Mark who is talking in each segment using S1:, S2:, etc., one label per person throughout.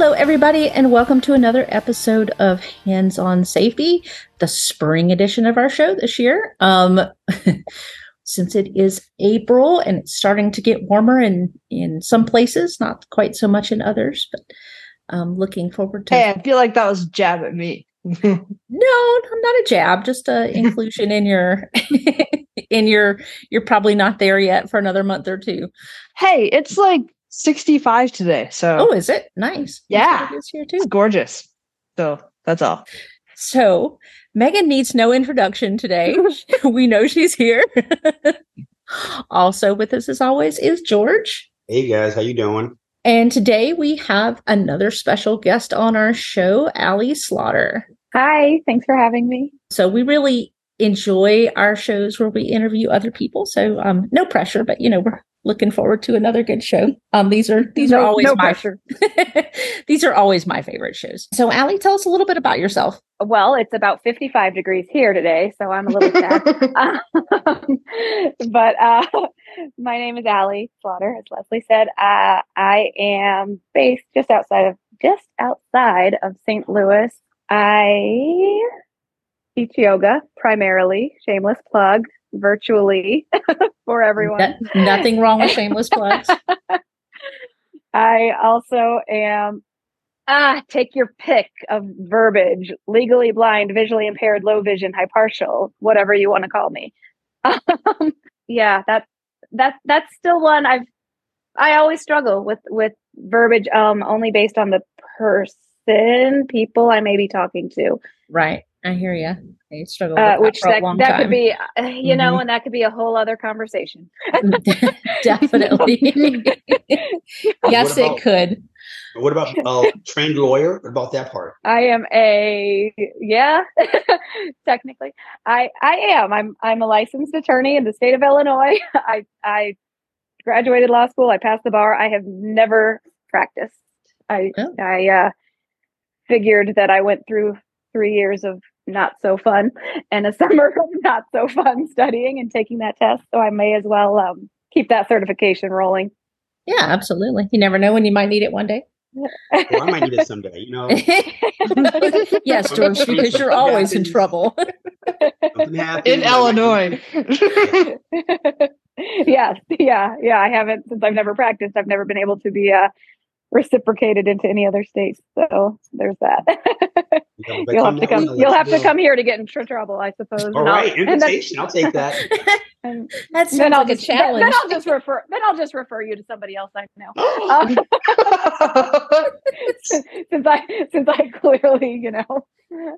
S1: Hello, everybody, and welcome to another episode of Hands on Safety, the spring edition of our show this year. Um, since it is April and it's starting to get warmer in in some places, not quite so much in others, but um, looking forward to.
S2: Hey, I feel like that was a jab at me.
S1: no, I'm not a jab, just a inclusion in your in your. You're probably not there yet for another month or two.
S2: Hey, it's like 65 today. So
S1: Oh, is it nice?
S2: Yeah.
S1: It's here too.
S2: it's gorgeous. So that's all.
S1: So Meaghan needs no introduction today. we know she's here. also with us as always is George.
S3: Hey guys, how you doing?
S1: And today we have another special guest on our show, Aly Slaughter.
S4: Hi, thanks for having me.
S1: So we really enjoy our shows where we interview other people. So um no pressure, but you know, we're looking forward to another good show. Um these are these are always
S4: no
S1: my
S4: pressure.
S1: these are always my favorite shows. So Aly, tell us a little bit about yourself.
S4: Well, it's about 55 degrees here today, so I'm a little sad. Um, but uh, my name is Aly Slaughter, as Leslie said. Uh, I am based just outside of just outside of St. Louis. I teach yoga primarily, shameless plug, virtually for everyone.
S1: No- nothing wrong with shameless plugs.
S4: I also am ah take your pick of verbiage legally blind visually impaired low vision high partial whatever you want to call me um, yeah that that that's still one i've i always struggle with with verbiage um only based on the person people i may be talking to
S1: Right. I hear you. I struggle with
S4: uh,
S1: that
S4: which
S1: for a
S4: that,
S1: long
S4: that
S1: time. Mm-hmm.
S4: could be uh, you know and that could be a whole other conversation
S1: Definitely. yes,
S3: What
S1: it could.
S3: What about uh, trained lawyer? What about that part?
S4: I am a yeah, technically. I I am. I'm I'm a licensed attorney in the state of Illinois. I I graduated law school. I passed the bar. I have never practiced. I
S1: Oh.
S4: I uh figured that I went through 3 years of not so fun and a summer of not so fun studying and taking that test, so I may as well um keep that certification rolling.
S1: Yeah, absolutely. You never know when you might need it one day.
S3: Well, I might need it someday. You know,
S1: yes, George, because you're always in trouble.
S2: In Illinois.
S4: yes, yeah, yeah. I haven't since I've never practiced. I've never been able to be uh, reciprocated into any other states. So there's that.
S3: If I
S4: you'll have to come. You'll
S3: let's
S4: have to come here to get in tr- trouble, I suppose.
S3: All
S4: and I'll-
S3: right,
S4: and then-
S3: invitation. I'll take that.
S4: and
S1: that sounds
S4: then I'll
S1: like a
S4: just then-
S1: challenge.
S4: Then I'll just refer. Then I'll just refer you to somebody else I know. Um, since I since I clearly you know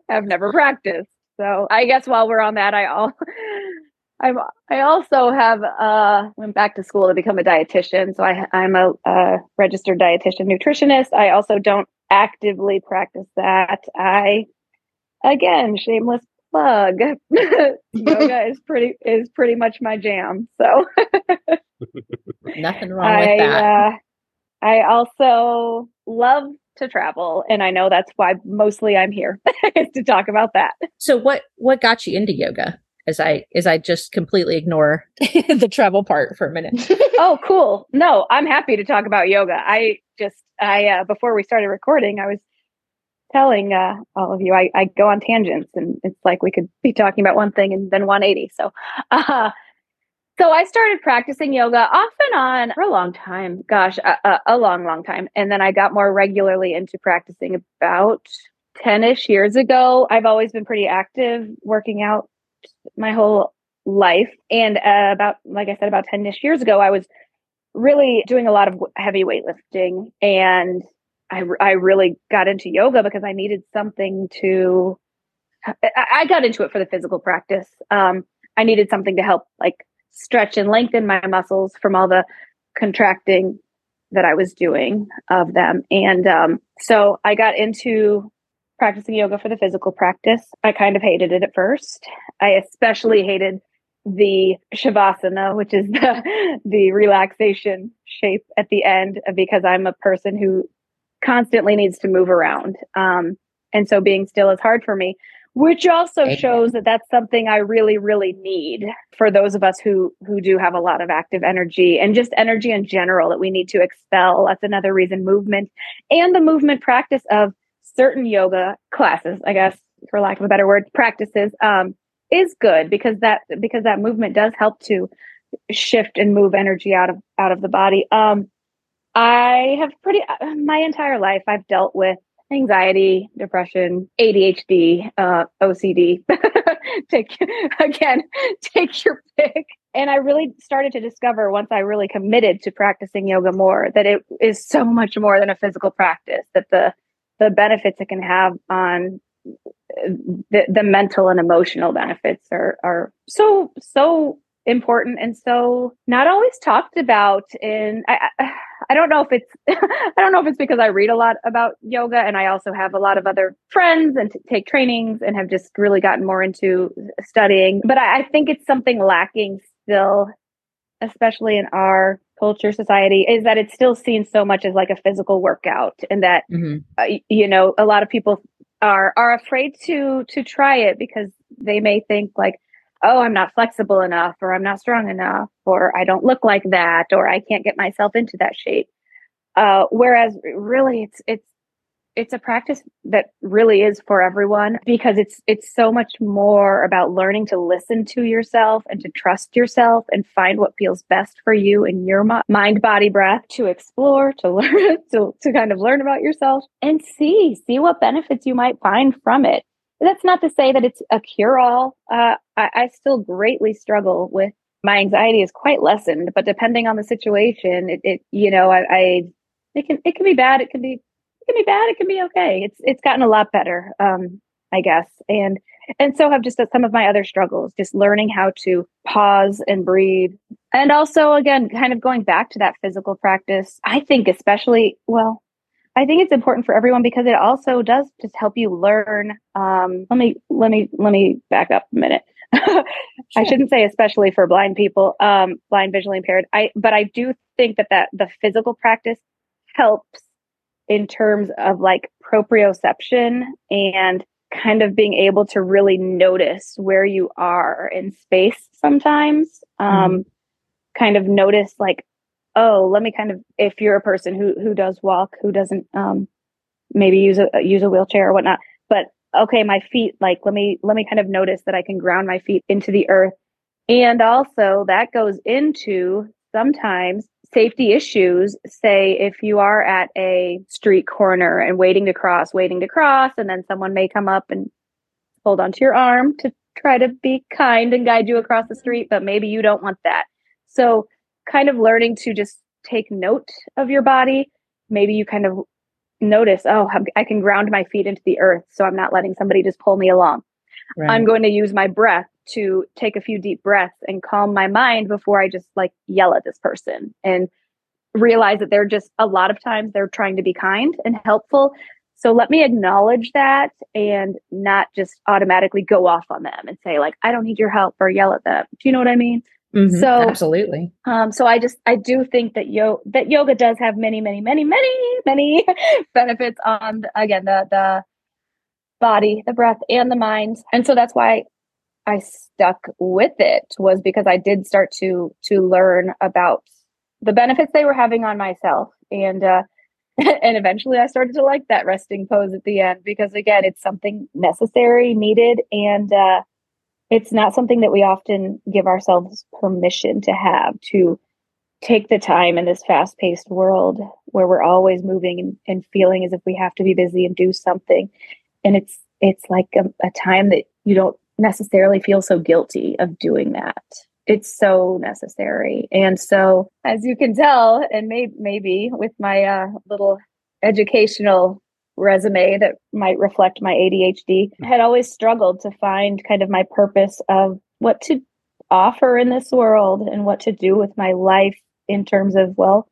S4: have never practiced. So I guess while we're on that, I all I'm I also have uh went back to school to become a dietitian. So I I'm a, uh registered dietitian nutritionist. I also don't actively practice that. I again shameless plug. Yoga is pretty is pretty much my jam. So
S1: Nothing wrong
S4: I
S1: with that.
S4: uh, I also love to travel, and I know that's why mostly I'm here is to talk about that.
S1: so what what got you into yoga? As I as I just completely ignore the travel part for a minute.
S4: oh, cool. No, I'm happy to talk about yoga. I just I uh, before we started recording, I was telling uh, all of you I, I go on tangents, and it's like we could be talking about one thing and then 180. So. Uh, So I started practicing yoga off and on for a long time. Gosh, a, a, a long, long time. And then I got more regularly into practicing about 10 ish years ago. I've always been pretty active working out my whole life. And uh, about, like I said, about 10 ish years ago, I was really doing a lot of heavy weightlifting. And I, I really got into yoga because I needed something to, I, I got into it for the physical practice. Um, I needed something to help like stretch and lengthen my muscles from all the contracting that I was doing of them. And um, so I got into practicing yoga for the physical practice. I kind of hated it at first. I especially hated the shavasana, which is the, the relaxation shape at the end, because I'm a person who constantly needs to move around. Um, and so being still is hard for me. which also shows that that's something I really, really need for those of us who who do have a lot of active energy and just energy in general that we need to expel. That's another reason movement and the movement practice of certain yoga classes, I guess, for lack of a better word, practices, um, is good because that because that movement does help to shift and move energy out of out of the body. Um, I have pretty uh, my entire life I've dealt with anxiety, depression, ADHD, uh, OCD. take again, take your pick. And I really started to discover once I really committed to practicing yoga more that it is so much more than a physical practice. That the the benefits it can have on the, the mental and emotional benefits are are so so important and so not always talked about I, I I don't know if it's I don't know if it's because I read a lot about yoga and I also have a lot of other friends and t- take trainings and have just really gotten more into studying but I, I think it's something lacking still especially in our culture society is that it's still seen so much as like a physical workout and that
S1: hmm
S4: uh, you know a lot of people are are afraid to to try it because they may think like oh i'm not flexible enough or i'm not strong enough or i don't look like that or i can't get myself into that shape. Uh whereas really it's it's it's a practice that really is for everyone because it's it's so much more about learning to listen to yourself and to trust yourself and find what feels best for you in your mi- mind body breath to explore to learn to, to kind of learn about yourself and see see what benefits you might find from it. That's not to say that it's a cure all uh, I, I still greatly struggle with my anxiety is quite lessened but depending on the situation it, it you know I, I it can it can be bad it can be it can be bad it can be okay. It's it's gotten a lot better um i guess. And and so have just some of my other struggles just learning how to pause and breathe. And also again kind of going back to that physical practice i think especially well i think it's important for everyone because it also does just help you learn um let me let me let me back up a minute. I shouldn't say especially for blind people, um, blind visually impaired. I, but I do think that that the physical practice helps in terms of like proprioception and kind of being able to really notice where you are in space sometimes. Um, kind of notice like, oh, let me kind of if you're a person who who does walk, who doesn't um maybe use a use a wheelchair or whatnot, but okay, my feet, like let me let me kind of notice that I can ground my feet into the earth. And also that goes into sometimes safety issues say if you are at a street corner and waiting to cross waiting to cross and then someone may come up and hold onto your arm to try to be kind and guide you across the mm-hmm. street but maybe you don't want that. So kind of learning to just take note of your body. Maybe you kind of notice oh i can ground my feet into the earth so i'm not letting somebody just pull me along.
S1: Right.
S4: I'm going to use my breath to take a few deep breaths and calm my mind before I just like yell at this person and realize that they're just a lot of times they're trying to be kind and helpful. So let me acknowledge that and not just automatically go off on them and say like I don't need your help or yell at them. Do you know what I mean?
S1: Mhm.
S4: so-
S1: absolutely.
S4: Um, so I just I do think that yo that yoga does have many many many many many benefits on again the the body, the breath, and the mind, and so that's why I stuck with it was because I did start to to learn about the benefits they were having on myself, and uh, and eventually I started to like that resting pose at the end because again it's something necessary, needed, and uh, it's not something that we often give ourselves permission to have to take the time in this fast paced world where we're always moving and, and feeling as if we have to be busy and do something. And it's, it's like a, a time that you don't necessarily feel so guilty of doing that. It's so necessary. And so, as you can tell, and may, maybe with my uh, little educational resume that might reflect my ADHD, I had always struggled to find kind of my purpose of what to offer in this world and what to do with my life in terms of, well,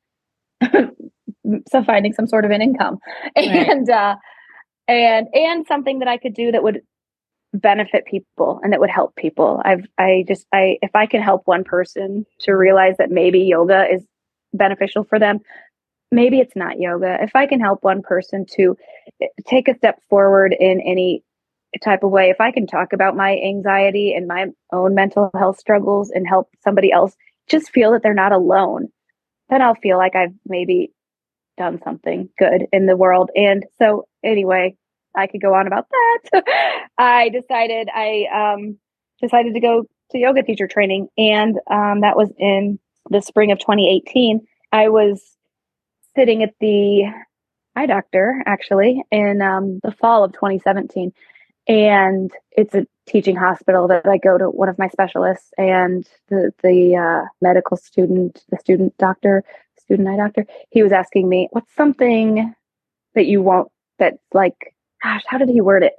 S4: so finding some sort of an income
S1: Right.
S4: and, uh, and, and something that I could do that would benefit people and that would help people. I've, I just, I, if I can help one person to realize that maybe yoga is beneficial for them, maybe it's not yoga. If I can help one person to eh, take a step forward in any type of way, if I can talk about my anxiety and my own mental health struggles and help somebody else just feel that they're not alone, then I'll feel like I've maybe done something good in the world. And so, anyway, I could go on about that. I decided I um, decided to go to yoga teacher training, and um, that was in the spring of 2018. I was sitting at the eye doctor actually in um, the fall of 2017, and it's a teaching hospital that I go to one of my specialists and the the uh, medical student, the student doctor, student eye doctor. He was asking me, "What's something that you won't that's like gosh, how did he word it?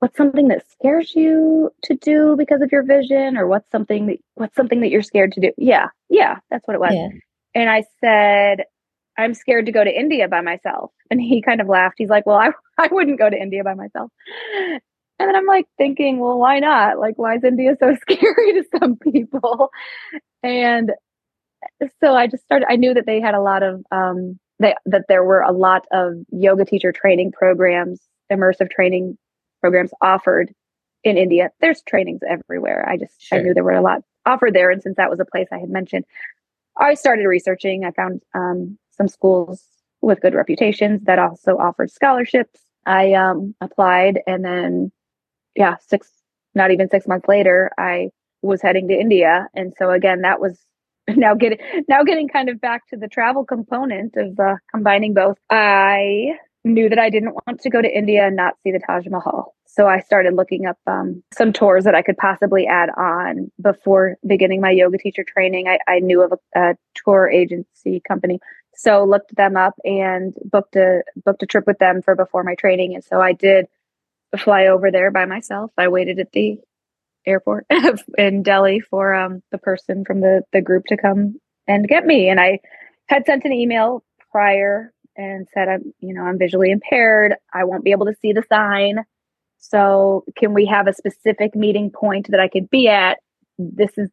S4: What's something that scares you to do because of your vision, or what's something that what's something that you're scared to do? Yeah, yeah, that's what it was. Yeah. And I said, I'm scared to go to India by myself. And he kind of laughed. He's like, Well, I, I wouldn't go to India by myself. And then I'm like thinking, well, why not? Like, why is India so scary to some people? And so I just started, I knew that they had a lot of, um, they, that there were a lot of yoga teacher training programs immersive training programs offered in India. There's trainings everywhere. I just sure. I knew there were a lot offered there, and since that was a place I had mentioned, I started researching. I found um, some schools with good reputations that also offered scholarships. I um, applied, and then yeah, six not even six months later, I was heading to India, and so again, that was now getting now getting kind of back to the travel component of uh, combining both. I knew that I didn't want to go to India and not see the Taj Mahal. So I started looking up um, some tours that I could possibly add on before beginning my yoga teacher training. I, I knew of a, a, tour agency company, so looked them up and booked a booked a trip with them for before my training. And so I did fly over there by myself. I waited at the airport in Delhi for um, the person from the the group to come and get me. And I had sent an email prior and said, I'm, you know, I'm visually impaired. I won't be able to see the sign. So can we have a specific meeting point that I could be at? This is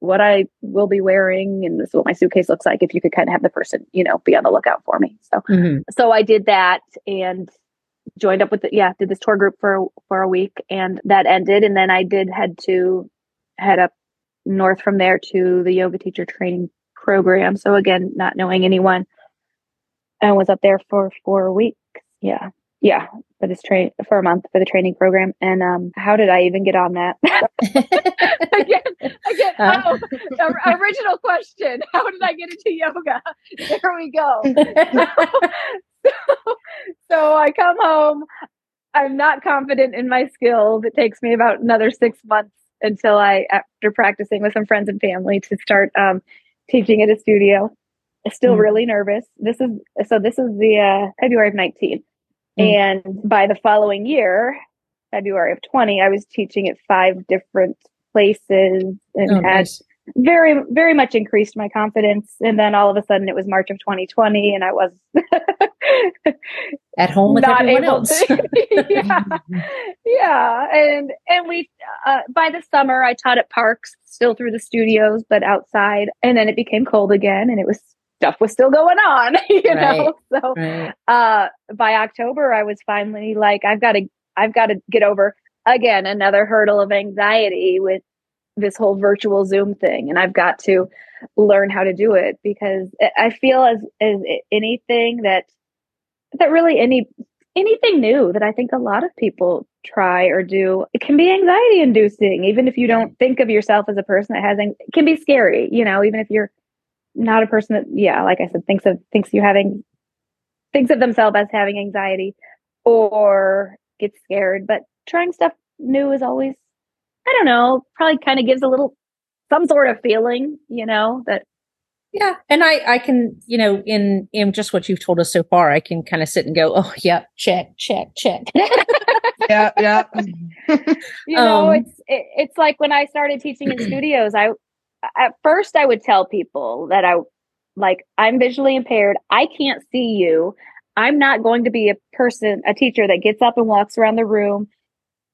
S4: what I will be wearing and this is what my suitcase looks like. If you could kind of have the person, you know, be on the lookout for me. So, mm-hmm. so I did that and joined up with the, yeah, did this tour group for, for a week and that ended. And then I did head to head up north from there to the yoga teacher training program. So again, not knowing anyone, and was up there for four weeks. Yeah. Yeah. For this train for a month for the training program. And um, how did I even get on that? again, again, uh, oh, original question. How did I get into yoga? There we go. so, so I come home. I'm not confident in my skills. It takes me about another six months until I, after practicing with some friends and family, to start um, teaching at a studio still mm. really nervous. This is so this is the uh, February of 19. Mm. And by the following year, February of 20, I was teaching at five different places and oh, had nice. very, very much increased my confidence. And then all of a sudden it was March of 2020 and I was
S1: at home with everyone else.
S4: yeah. yeah. And, and we, uh, by the summer I taught at parks still through the studios, but outside. And then it became cold again and it was stuff was still going on, you right. know. So right. uh, by October, I was finally like, I've got to, I've got to get over again another hurdle of anxiety with this whole virtual Zoom thing, and I've got to learn how to do it because I feel as as anything that that really any anything new that I think a lot of people try or do it can be anxiety inducing even if you don't think of yourself as a person that has it can be scary you know even if you're not a person that yeah like i said thinks of thinks you having thinks of themselves as having anxiety or gets scared but trying stuff new is always i don't know probably kind of gives a little some sort of feeling you know that
S1: yeah and i i can you know in in just what you've told us so far i can kind of sit and go oh yeah check check check.
S2: Yeah yeah.
S4: You know um, it's it, it's like when i started teaching in studios i at first I would tell people that I like I'm visually impaired. I can't see you. I'm not going to be a person, a teacher that gets up and walks around the room,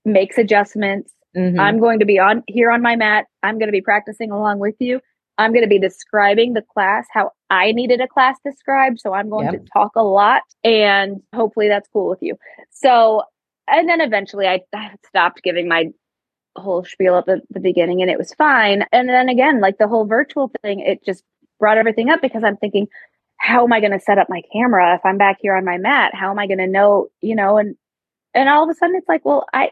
S4: makes adjustments. Mm-hmm. I'm going to be on here on my mat. I'm going to be practicing along with you. I'm going to be describing the class how I needed a class described. So I'm going yep. to talk a lot and hopefully that's cool with you. So and then eventually I, I stopped giving my whole spiel at the, the beginning and it was fine. And then again, like the whole virtual thing, it just brought everything up because I'm thinking, how am I going to set up my camera if I'm back here on my mat? How am I going to know, you know, and and all of a sudden it's like, well, I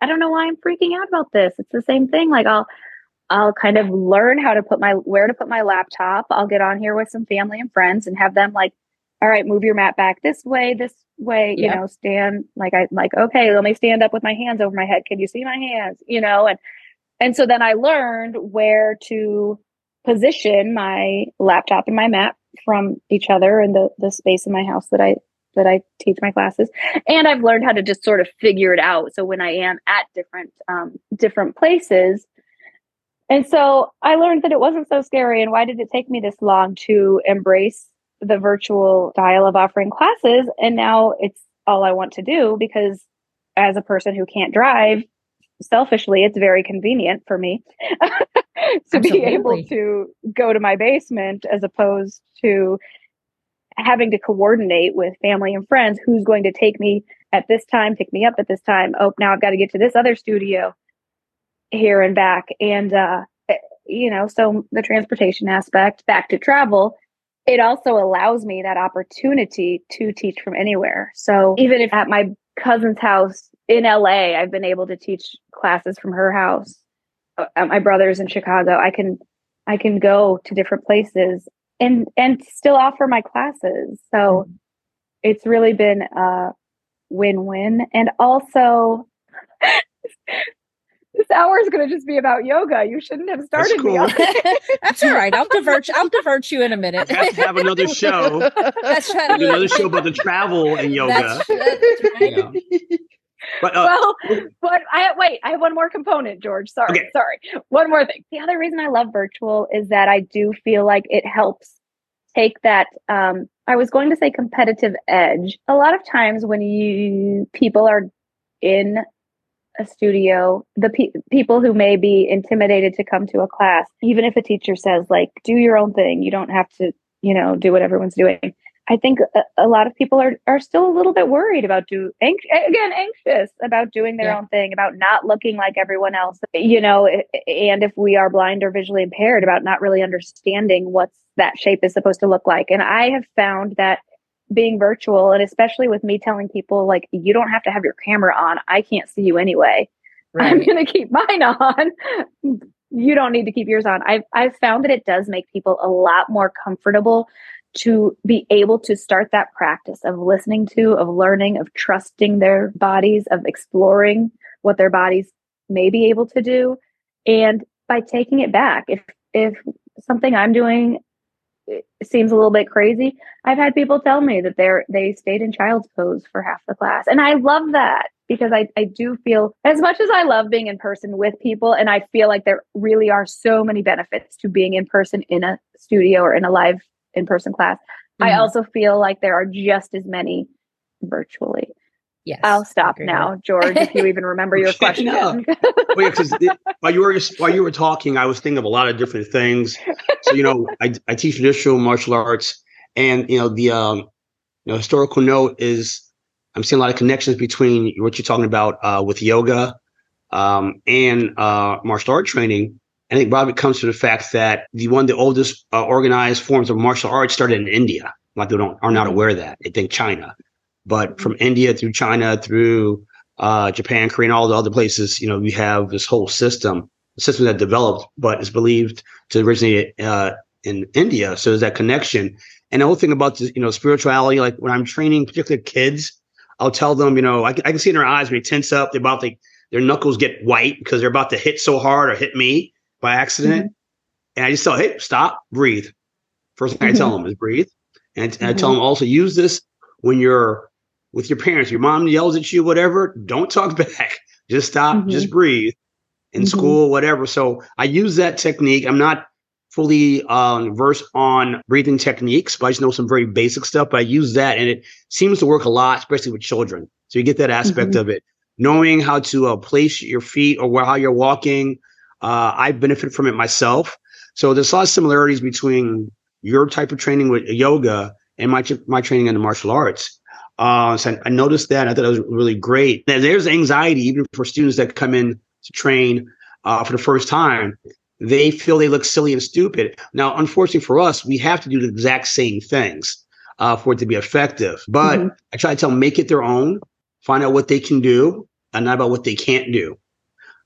S4: I don't know why I'm freaking out about this. It's the same thing. Like I'll I'll kind of learn how to put my where to put my laptop. I'll get on here with some family and friends and have them like, all right, move your mat back this way, this way, you know, stand like I like, okay, let me stand up with my hands over my head. Can you see my hands? You know, and and so then I learned where to position my laptop and my mat from each other in the the space in my house that I that I teach my classes. And I've learned how to just sort of figure it out. So when I am at different um, different places, and so I learned that it wasn't so scary. And why did it take me this long to embrace the virtual style of offering classes? And now it's all I want to do because as a person who can't drive, selfishly, it's very convenient for me to Absolutely. be able to go to my basement as opposed to having to coordinate with family and friends who's going to take me at this time, pick me up at this time. Oh, now I've got to get to this other studio here and back. And, uh, eh, you know, so the transportation aspect back to travel, it also allows me that opportunity to teach from anywhere. So even if at my cousin's house in LA, I've been able to teach classes from her house. Uh, at my brother's in Chicago, I can, I can go to different places and, and still offer my classes. So mm-hmm. it's really been a win-win. And also this hour is going to just be about yoga. You shouldn't have started cool. me on
S1: That's all right. I'll divert. I'll divert you in a minute.
S3: I have to have another show. That's right. Another show about the travel and yoga. That's, that's right.
S4: yeah. But, uh, well, but I wait. I have one more component, George. Sorry, okay. sorry. One more thing. The other reason I love virtual is that I do feel like it helps take that. Um, I was going to say competitive edge. A lot of times when you people are in a studio, the pe- people who may be intimidated to come to a class, even if a teacher says, like, do your own thing, you don't have to, you know, do what everyone's doing. I think a, a lot of people are, are still a little bit worried about do anx- again anxious about doing their yeah. own thing, about not looking like everyone else, you know, and if we are blind or visually impaired, about not really understanding what's that shape is supposed to look like. And I have found that being virtual and especially with me telling people like you don't have to have your camera on. I can't see you anyway. Right. i'm going to keep mine on. You don't need to keep yours on. I've i've found that it does make people a lot more comfortable to be able to start that practice of listening to of learning of trusting their bodies of exploring what their bodies may be able to do. And by taking it back if if something i'm doing seems a little bit crazy. I've had people tell me that they're they stayed in child's pose for half the class. And I love that because I, I do feel as much as I love being in person with people, and I feel like there really are so many benefits to being in person in a studio or in a live in person class. Mm-hmm. I also feel like there are just as many virtually. Yes, I'll stop now, George. If you even remember your question. well,
S3: yeah, because while you were while you were talking, I was thinking of a lot of different things. So you know, I, I teach traditional martial arts, and you know the um, you know historical note is I'm seeing a lot of connections between what you're talking about uh, with yoga um, and uh, martial art training. I think Robert comes to the fact that the one of the oldest uh, organized forms of martial arts started in India. A lot of people don't, are not mm-hmm. aware of that. They think China. But from India through China through uh, Japan, Korea, and all the other places, you know, we have this whole system, a system that developed, but is believed to originate uh, in India. So there's that connection. And the whole thing about this, you know, spirituality, like when I'm training particularly kids, I'll tell them, you know, I, I can see in their eyes when they tense up, they're about to, their knuckles get white because they're about to hit so hard or hit me by accident. Mm-hmm. And I just tell, hey, stop, breathe. First thing mm-hmm. I tell them is breathe. And, mm-hmm. I tell them also use this when you're with your parents. Your mom yells at you, whatever. Don't talk back. Just stop. Mm-hmm. Just breathe. In mm-hmm. school, whatever. So I use that technique. I'm not fully um, versed on breathing techniques, but I just know some very basic stuff. But I use that, and it seems to work a lot, especially with children. So you get that aspect mm-hmm. of it. Knowing how to uh, place your feet or where, how you're walking, uh, I benefit from it myself. So there's a lot of similarities between your type of training with yoga and my my training in the martial arts. Uh, so I noticed that. I thought it was really great. And there's anxiety even for students that come in to train uh, for the first time. They feel they look silly and stupid. Now, unfortunately for us, we have to do the exact same things uh, for it to be effective. But mm-hmm. I try to tell them make it their own, find out what they can do, and not about what they can't do.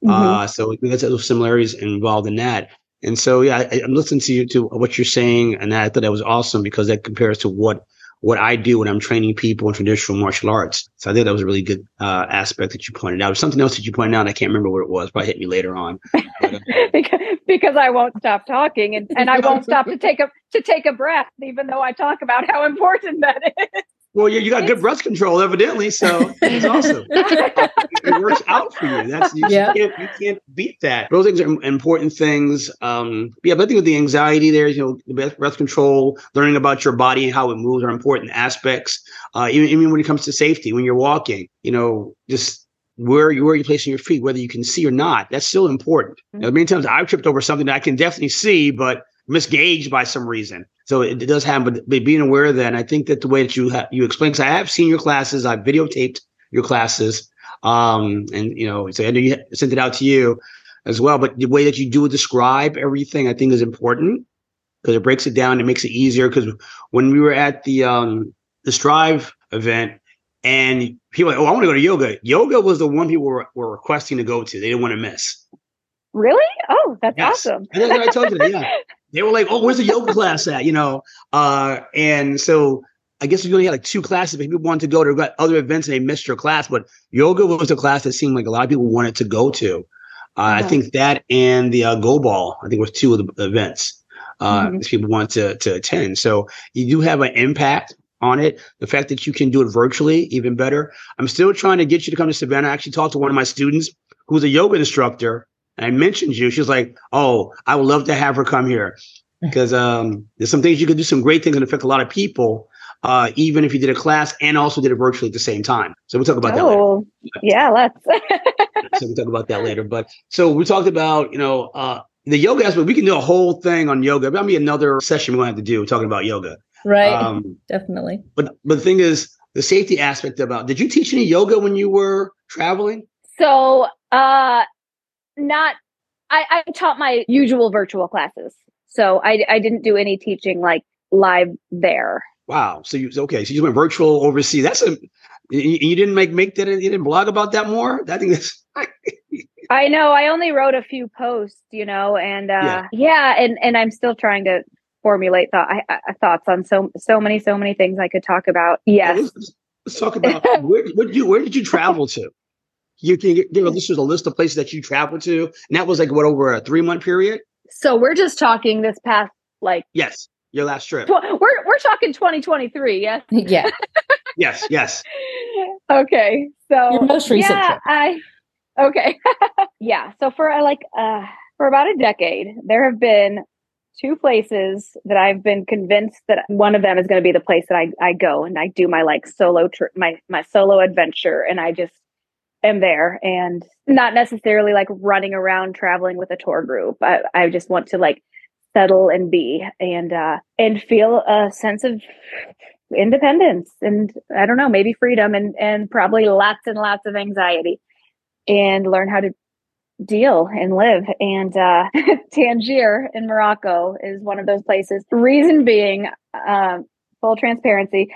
S3: Mm-hmm. Uh, so got those similarities involved in that. And so, yeah, I, am listening to you to what you're saying, and I thought that was awesome because that compares to what what I do when I'm training people in traditional martial arts. So I think that was a really good uh, aspect that you pointed out. Something else that you pointed out, I can't remember what it was. Probably hit me later on. But,
S4: uh, because, because I won't stop talking, and, and I won't stop to take a to take a breath, even though I talk about how important that is.
S3: Well, you, you got good breath control, evidently. So it's awesome. it works out for you. That's you, yeah. you, can't you can't beat that. Those things are important things. Um, yeah, but I think with the anxiety there, you know, the breath control, learning about your body and how it moves are important aspects. Uh, even, even when it comes to safety, when you're walking, you know, just where you where you placing your feet, whether you can see or not, that's still important. Mm-hmm. Now, many times I've tripped over something that I can definitely see, but misgauged by some reason. So it, it does happen, but, but, being aware of that, and I think that the way that you ha- you explain, because I have seen your classes, I've videotaped your classes, um, and you know, so I know you sent it out to you as well. But the way that you do describe everything, I think, is important because it breaks it down. It makes it easier. Because when we were at the um, the Strive event, and people, like, oh, I want to go to yoga. Yoga was the one people were, were requesting to go to. They didn't want to miss.
S4: Really? Oh, that's yes. awesome.
S3: and that's what I told you. Yeah. they were like, "Oh, where's the yoga class at?" You know, uh, and so I guess we only had like two classes. But people wanted to go to got other events and they missed your class. But yoga was a class that seemed like a lot of people wanted to go to. Uh, I think that and the uh, goalball, I think was two of the events uh, mm-hmm. people want to to attend. So you do have an impact on it. The fact that you can do it virtually, even better. I'm still trying to get you to come to Savannah. I actually talked to one of my students who's a yoga instructor I mentioned you, she was like, "Oh, I would love to have her come here because um, there's some things you could do, some great things that affect a lot of people, uh, even if you did a class and also did it virtually at the same time." So we'll talk about oh,
S4: that later. Yeah, let's.
S3: so we'll talk about that later. But so we talked about you know uh, the yoga aspect. We can do a whole thing on yoga. That'll be another session we're going to have to do talking about yoga.
S1: Right. Um, Definitely.
S3: But but the thing is the safety aspect about. Did you teach any yoga when you were traveling?
S4: So uh not I, I taught my usual virtual classes. So I I didn't do any teaching like live there.
S3: Wow. So you okay? So you went virtual overseas. That's a you, you didn't make make that you didn't blog about that more. I think that's.
S4: I know. I only wrote a few posts, you know, and uh, yeah. yeah, and and I'm still trying to formulate thought I, I, thoughts on so so many so many things I could talk about. Yes.
S3: let's, let's, talk about where, where did you where did you travel to? You can give a listeners a list of places that you traveled to, and that was like what over a three month period.
S4: So we're just talking this past like
S3: yes, your last trip.
S4: Tw- we're we're talking 2023. Yes.
S1: Yeah.
S3: yes. Yes.
S4: Okay. So
S1: your most recent.
S4: Yeah,
S1: trip.
S4: I. Okay. yeah. So for uh, like uh for about a decade, there have been two places that I've been convinced that one of them is going to be the place that I, I go and I do my like solo trip, my, my solo adventure. And I just am there and not necessarily like running around traveling with a tour group. I, I just want to like settle and be and uh and feel a sense of independence and I don't know, maybe freedom and and probably lots and lots of anxiety and learn how to deal and live. And uh Tangier in Morocco is one of those places. Reason being, um, full transparency,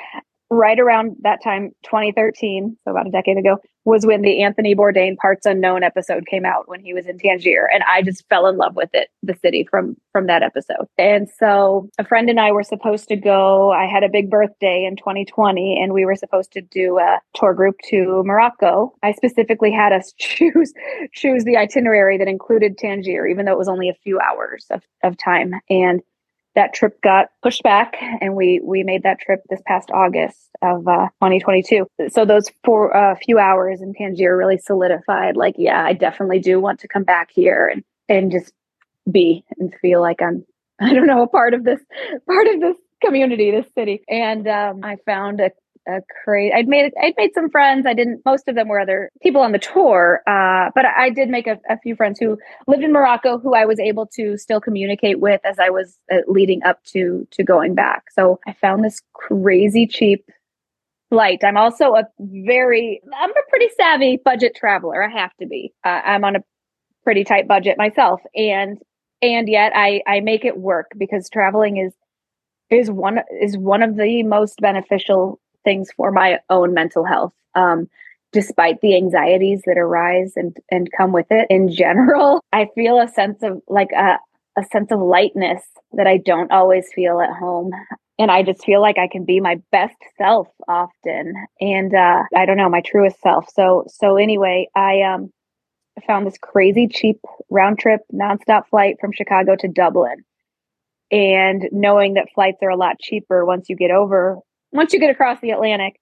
S4: right around that time, 2013, so about a decade ago, was when the Anthony Bourdain Parts Unknown episode came out when he was in Tangier, and I just fell in love with it, the city from from that episode. And so, a friend and I were supposed to go. I had a big birthday in 2020, and we were supposed to do a tour group to Morocco. I specifically had us choose choose the itinerary that included Tangier, even though it was only a few hours of, of time, and that trip got pushed back and we we made that trip this past august of uh, 2022 so those four uh, few hours in tangier really solidified like yeah i definitely do want to come back here and and just be and feel like i'm i don't know a part of this part of this community this city and um, i found a a crazy. I'd made I'd made some friends. I didn't. Most of them were other people on the tour, uh, but I did make a, a, few friends who lived in Morocco, who I was able to still communicate with as I was uh, leading up to to going back. So I found this crazy cheap flight. I'm also a very, I'm a pretty savvy budget traveler. I have to be. Uh, I'm on a pretty tight budget myself, and and yet I I make it work because traveling is is one is one of the most beneficial things for my own mental health. Um, despite the anxieties that arise and and come with it in general, I feel a sense of like a a sense of lightness that I don't always feel at home. And I just feel like I can be my best self often. And uh, I don't know, my truest self. So so anyway, I um found this crazy cheap round trip nonstop flight from Chicago to Dublin. And knowing that flights are a lot cheaper once you get over once you get across the Atlantic,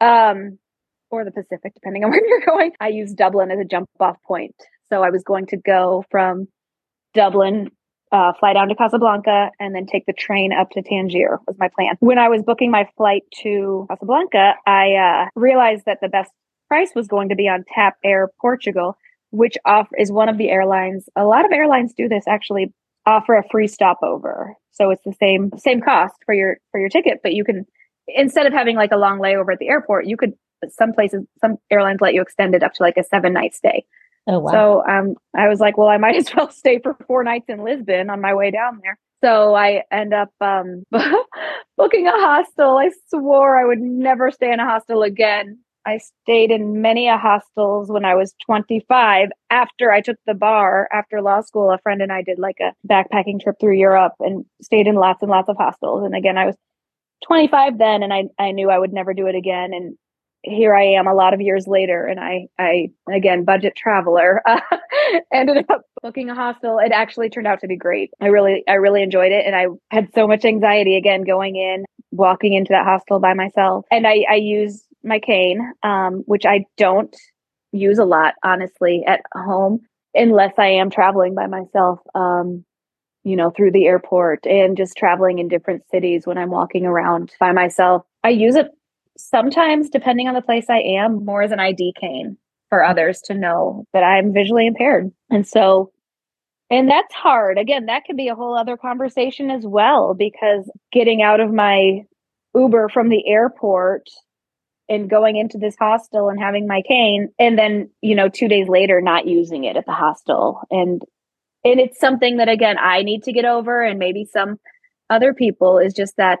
S4: um, or the Pacific, depending on where you're going, I used Dublin as a jump off point. So I was going to go from Dublin uh, fly down to Casablanca and then take the train up to Tangier was my plan. When I was booking my flight to Casablanca, I uh, realized that the best price was going to be on TAP Air Portugal, which off is one of the airlines. A lot of airlines do this actually offer a free stopover. So it's the same same cost for your for your ticket, but you can instead of having like a long layover at the airport, you could some places some airlines let you extend it up to like a seven night stay.
S1: Oh, wow.
S4: So um, I was like, well, I might as well stay for four nights in Lisbon on my way down there. So I end up um, booking a hostel. I swore I would never stay in a hostel again. I stayed in many a hostels when I was 25 after I took the bar after law school. A friend and I did like a backpacking trip through Europe and stayed in lots and lots of hostels. And again, I was 25 then and I, I knew I would never do it again. And here I am a lot of years later, and I, I again, budget traveler, uh, ended up booking a hostel. It actually turned out to be great. I really, I really enjoyed it, and I had so much anxiety again going in, walking into that hostel by myself, and I, I use my cane, um, which I don't use a lot, honestly, at home unless I am traveling by myself. Um, you know, through the airport and just traveling in different cities when I'm walking around by myself. I use it sometimes, depending on the place I am, more as an ID cane for others to know that I'm visually impaired. And so, and that's hard. Again, that could be a whole other conversation as well, because getting out of my Uber from the airport and going into this hostel and having my cane and then you know 2 days later not using it at the hostel and and it's something that again I need to get over and maybe some other people is just that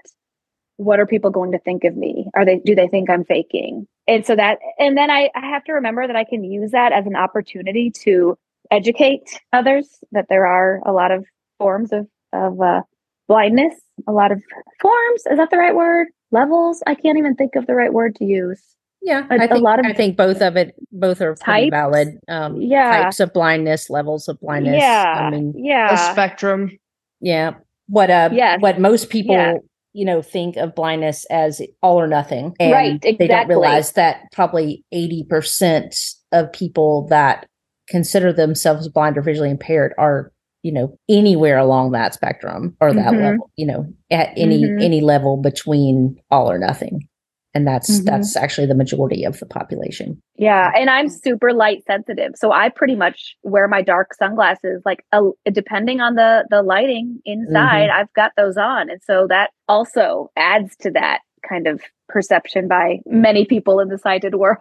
S4: what are people going to think of me? Are they do they think I'm faking? And so that and then I, I have to remember that I can use that as an opportunity to educate others that there are a lot of forms of of uh, blindness, a lot of forms. Is that the right word? Levels? I can't even think of the right word to use.
S1: Yeah, a, I think, a lot of I think both of it, both are
S4: types,
S1: valid. Um,
S4: yeah,
S1: types of blindness, levels of blindness.
S4: Yeah,
S1: I mean,
S4: yeah,
S2: a spectrum.
S1: Yeah, what uh,
S4: yes.
S1: what most people
S4: Yeah.
S1: You know think of blindness as all or nothing, and
S4: Right,
S1: They don't realize that probably eighty percent of people that consider themselves blind or visually impaired are you know anywhere along that spectrum or that
S4: Mhm.
S1: level. You know, at any
S4: Mhm.
S1: any level between all or nothing, and that's
S4: Mhm.
S1: that's actually the majority of the population.
S4: Yeah, and I'm super light sensitive, so I pretty much wear my dark sunglasses. Like, uh, depending on the the lighting inside, I've got those on, and so that also adds to that kind of perception by many people in the sighted world.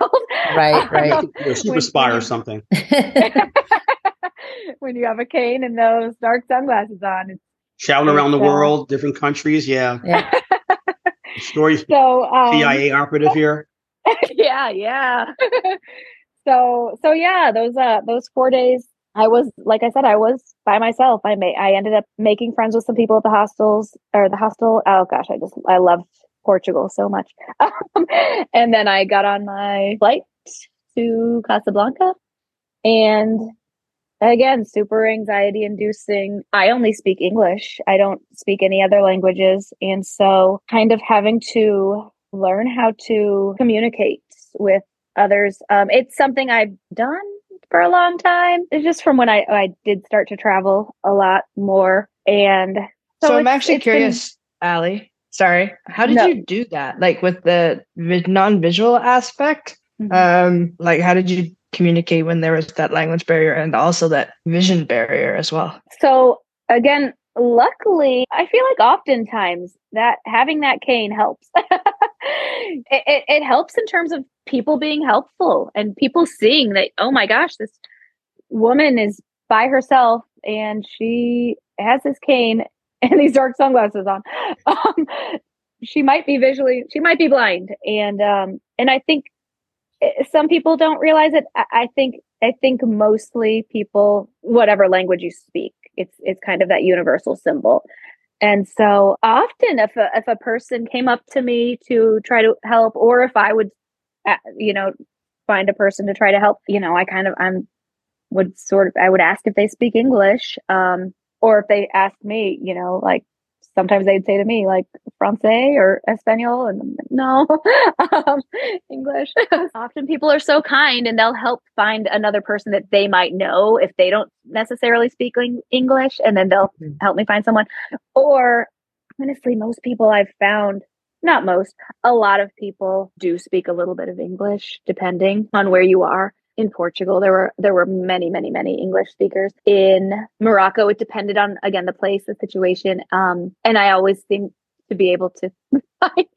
S1: Right, right.
S3: You're super
S4: When-
S3: spy or something.
S4: when you have a cane and those dark sunglasses on. It's-
S3: Traveling around the world, different countries. Yeah.
S1: Yeah.
S3: Story
S4: So, um,
S3: CIA operative here.
S4: yeah, yeah. so so yeah, those uh those four days I was like I said, I was by myself. I made I ended up making friends with some people at the hostels or the hostel. Oh gosh, I just I loved Portugal so much. Um, and then I got on my flight to Casablanca and again super anxiety inducing i only speak english i don't speak any other languages and so kind of having to learn how to communicate with others um, it's something i've done for a long time it's just from when i i did start to travel a lot more and
S2: So, I'm actually
S4: it's been-
S2: curious, Aly. Sorry, how did
S4: No.
S2: you do that? Like with the non-visual aspect,
S4: Mhm.
S2: um, like how did you communicate when there was that language barrier and also that vision barrier as well?
S4: So again, luckily, I feel like oftentimes that having that cane helps. it, it, it helps in terms of people being helpful and people seeing that oh my gosh this woman is by herself and she has this cane and these dark sunglasses on um, she might be visually she might be blind and um and i think some people don't realize it. I, think i think mostly people whatever language you speak it's it's kind of that universal symbol. And so often if a, if a person came up to me to try to help or if i would uh, you know find a person to try to help you know i kind of i'm would sort of i would ask if they speak english um or if they ask me you know like sometimes they'd say to me like francais or espanol? And I'm like, no um, english. Often people are so kind and they'll help find another person that they might know if they don't necessarily speak english and then they'll mm-hmm. help me find someone. Or honestly most people i've found not most a lot of people do speak a little bit of english depending on where you are in Portugal. There were there were many, many, many English speakers. In Morocco, it depended on again the place, the situation. Um, and I always seem to be able to find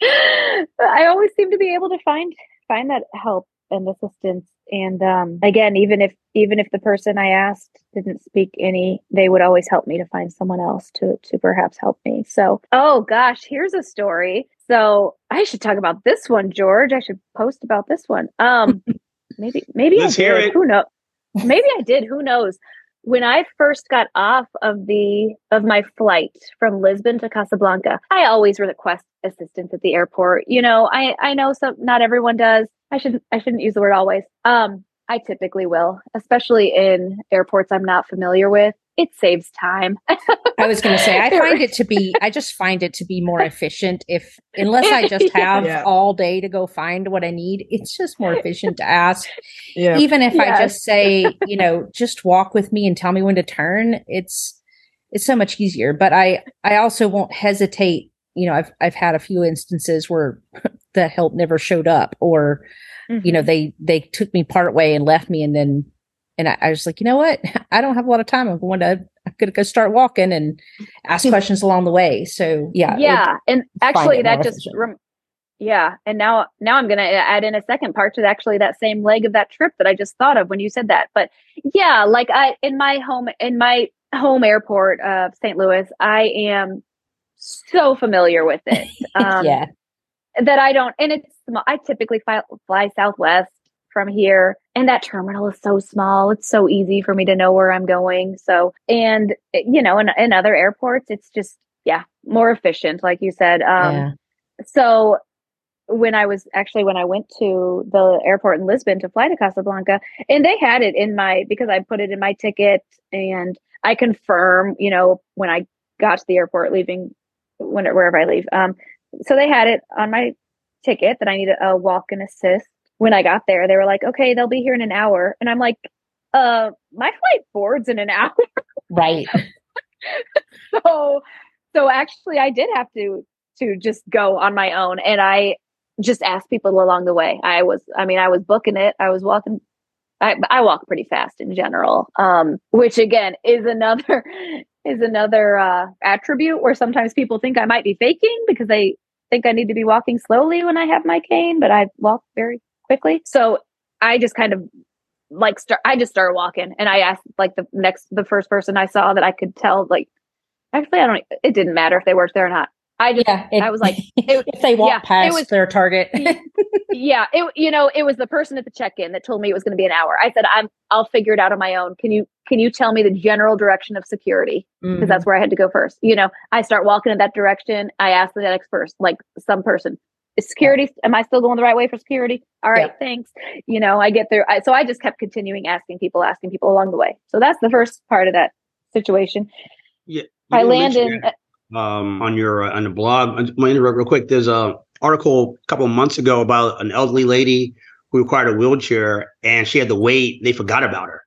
S4: I always seem to be able to find find that help and assistance. And um, again, even if even if the person I asked didn't speak any, they would always help me to find someone else to to perhaps help me. So, oh gosh, here's a story. So I should talk about this one, George. I should post about this one. Um, maybe maybe Let's I did. Who knows? Maybe I did. Who knows? When I first got off of the of my flight from Lisbon to Casablanca, I always request assistance at the airport. You know, I I know some not everyone does. I shouldn't I shouldn't use the word always. Um, I typically will, especially in airports I'm not familiar with it saves time.
S1: I was going to say, I find it to be, I just find it to be more efficient if, unless I just have yeah. all day to go find what I need, it's just more efficient to ask. Yeah. Even if yes. I just say, you know, just walk with me and tell me when to turn, it's, it's so much easier. But I, I also won't hesitate. You know, I've, I've had a few instances where the help never showed up or, mm-hmm. you know, mm-hmm. they, they took me part way and left me and then and I, I, was like, you know what? I don't have a lot of time. I'm going to, I'm going to go start walking and ask questions along the way. So yeah.
S4: Yeah. And actually that just, rem- yeah. And now, now I'm going to add in a second part to actually that same leg of that trip that I just thought of when you said that. But yeah, like I, in my home, in my home airport of St. Louis, I am so familiar with it.
S1: Um, yeah.
S4: That I don't, and it's, I typically fly, fly Southwest from here. And that terminal is so small. It's so easy for me to know where I'm going. So, and, you know, in, in other airports, it's just, yeah, more efficient, like you said. Um, yeah. So, when I was actually when I went to the airport in Lisbon to fly to Casablanca, and they had it in my because I put it in my ticket and I confirm, you know, when I got to the airport leaving when wherever I leave. Um, so they had it on my ticket that I needed a walk and assist when I got there, they were like, okay, they'll be here in an hour. And I'm like, uh, my flight boards in an hour.
S1: right.
S4: so, so actually I did have to, to just go on my own. And I just asked people along the way. I was, I mean, I was booking it. I was walking, I, I walk pretty fast in general. Um, which again is another, is another, uh, attribute where sometimes people think I might be faking because they think I need to be walking slowly when I have my cane, but I walk very quickly. So I just kind of like start I just started walking and I asked like the next the first person I saw that I could tell like actually I don't it didn't matter if they worked there or not. I just yeah, it, I was like
S1: it, if they walk yeah, past was, their target.
S4: yeah, it you know, it was the person at the check-in that told me it was going to be an hour. I said I'm I'll figure it out on my own. Can you can you tell me the general direction of security? Because mm-hmm. that's where I had to go first. You know, I start walking in that direction. I ask the next person, like some person, is security am i still going the right way for security? All right yeah. thanks. You know i get there I, so i just kept continuing asking people asking people along the way. So that's the first part of that situation.
S3: Yeah i landed um, on your uh, on the blog. I'm going to interrupt real quick there's a article a couple of months ago about an elderly lady who required a wheelchair and she had to wait. They forgot about her.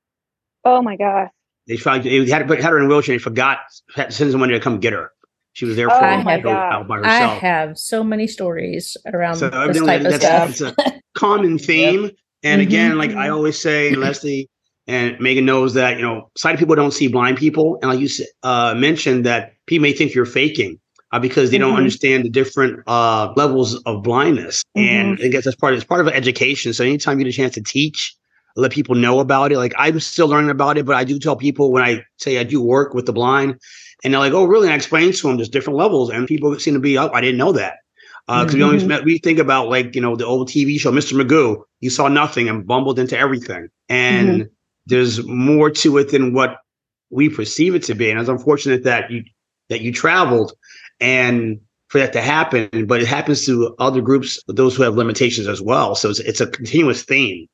S4: Oh my gosh.
S3: They found they had to put had her in a wheelchair and forgot to send someone to come get her she was there for
S1: oh God. by herself. I have so many stories around so this type of stuff.
S3: It's a common theme. Yep. And mm-hmm. again, like I always say, Leslie and Meaghan knows that, you know, sighted people don't see blind people. And like you uh, mentioned that people may think you're faking. uh, because they don't
S4: Mhm.
S3: understand the different uh, levels of blindness. And I guess that's part. of, It's part of education. So anytime you get a chance to teach, let people know about it. Like I'm still learning about it, but I do tell people when I say I do work with the blind, and they're like, "Oh, really?" And I explain to them there's different levels, and people seem to be, up. I didn't know that." Because we always
S1: Mhm.
S3: met, we think about like you know the old TV show Mr. Magoo. You saw nothing and bumbled into everything, and there's more to it than what we perceive it to be. And it's unfortunate that you that you traveled and for that to happen, but it happens to other groups, those who have limitations as well. So it's, it's a continuous theme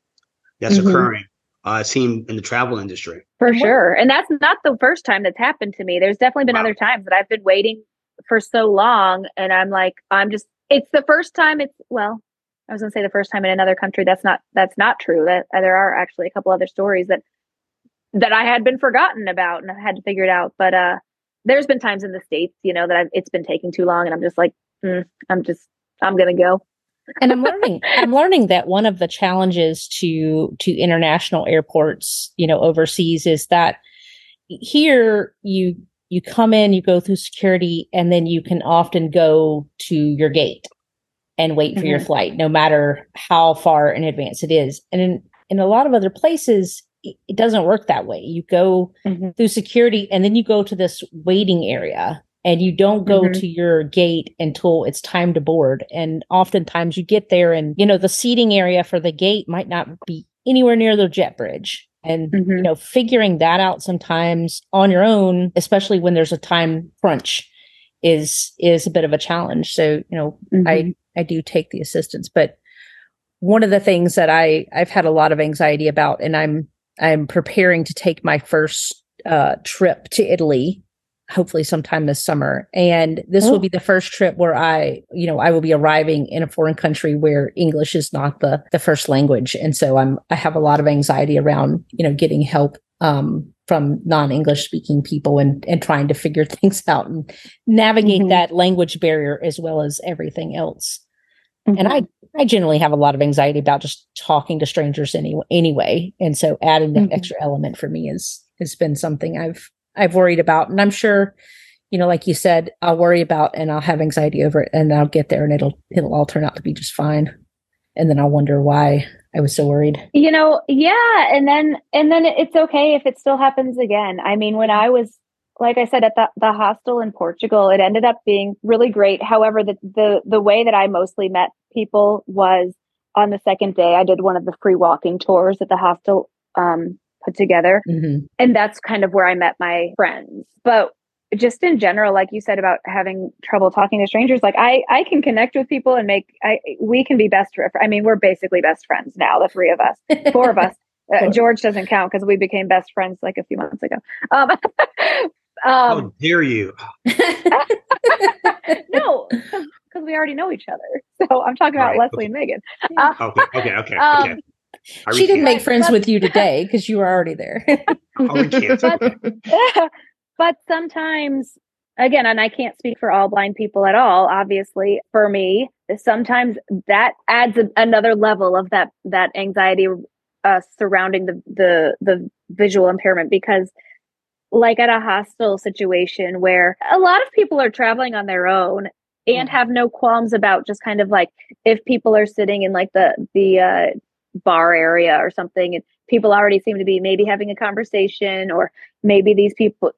S3: that's
S1: Mhm.
S3: occurring. Uh, it seemed in the travel industry.
S4: For sure. And that's not the first time that's happened to me. There's definitely been
S3: Wow.
S4: other times that I've been waiting for so long and I'm like, I'm just it's the first time it's well, I was gonna say the first time in another country. That's not that's not true. That uh, there are actually a couple other stories that that I had been forgotten about and I had to figure it out. But uh there's been times in the States, you know, that I've, it's been taking too long and I'm just like, mm, I'm just I'm gonna go.
S1: And i'm learning i'm learning that one of the challenges to to international airports you know overseas is that here you you come in you go through security and then you can often go to your gate and wait for your
S4: Mhm.
S1: flight no matter how far in advance it is. And in in a lot of other places it, it doesn't work that way. You go through security and then you go to this waiting area and you don't go
S4: Mhm.
S1: to your gate until it's time to board and oftentimes you get there and you know the seating area for the gate might not be anywhere near the jet bridge and you
S4: Mhm.
S1: know figuring that out sometimes on your own especially when there's a time crunch is is a bit of a challenge so you know
S4: Mhm.
S1: I I do take the assistance, but one of the things that I I've had a lot of anxiety about, and I'm I'm preparing to take my first uh, trip to Italy, hopefully sometime this summer, and this
S4: Oh.
S1: will be the first trip where I you know I will be arriving in a foreign country where English is not the the first language, and so I'm I have a lot of anxiety around you know getting help um, from non-English speaking people and and trying to figure things out and navigate
S4: Mhm.
S1: that language barrier as well as everything else and
S4: Mm-hmm.
S1: I I generally have a lot of anxiety about just talking to strangers any, anyway, and so adding that
S4: Mhm.
S1: extra element for me is has been something I've I've worried about, and I'm sure, you know, like you said, I'll worry about and I'll have anxiety over it, and I'll get there and it'll it'll all turn out to be just fine, and then I'll wonder why I was so worried.
S4: you know yeah. And then and then it's okay if it still happens again. I mean when i was like i said at the, the hostel in portugal it ended up being really great. However the, the the way that i mostly met people was on the second day i did one of the free walking tours that the hostel um, put together
S1: hmm
S4: and that's kind of where I met my friends. But just in general, like you said about having trouble talking to strangers, like I I can connect with people and make I we can be best. fr- I mean, we're basically best friends now, the three of us, four of us. Uh, George doesn't count because we became best friends like a few months ago. Um,
S3: How
S4: um,
S3: dare you?
S4: no, because we already know each other. So I'm talking about
S3: Right,
S4: Leslie and Meaghan. Uh,
S3: Okay, okay, okay,
S4: Um,
S3: okay. I
S1: she didn't make friends
S4: But-
S1: with you today because you were already there.
S3: I recant.
S4: but, but sometimes again and i can't speak for all blind people at all obviously for me sometimes that adds a, another level of that that anxiety uh, surrounding the the the visual impairment because like at a hostel situation where a lot of people are traveling on their own and have no qualms about just kind of like if people are sitting in like the the uh, bar area or something and people already seem to be maybe having a conversation or maybe these people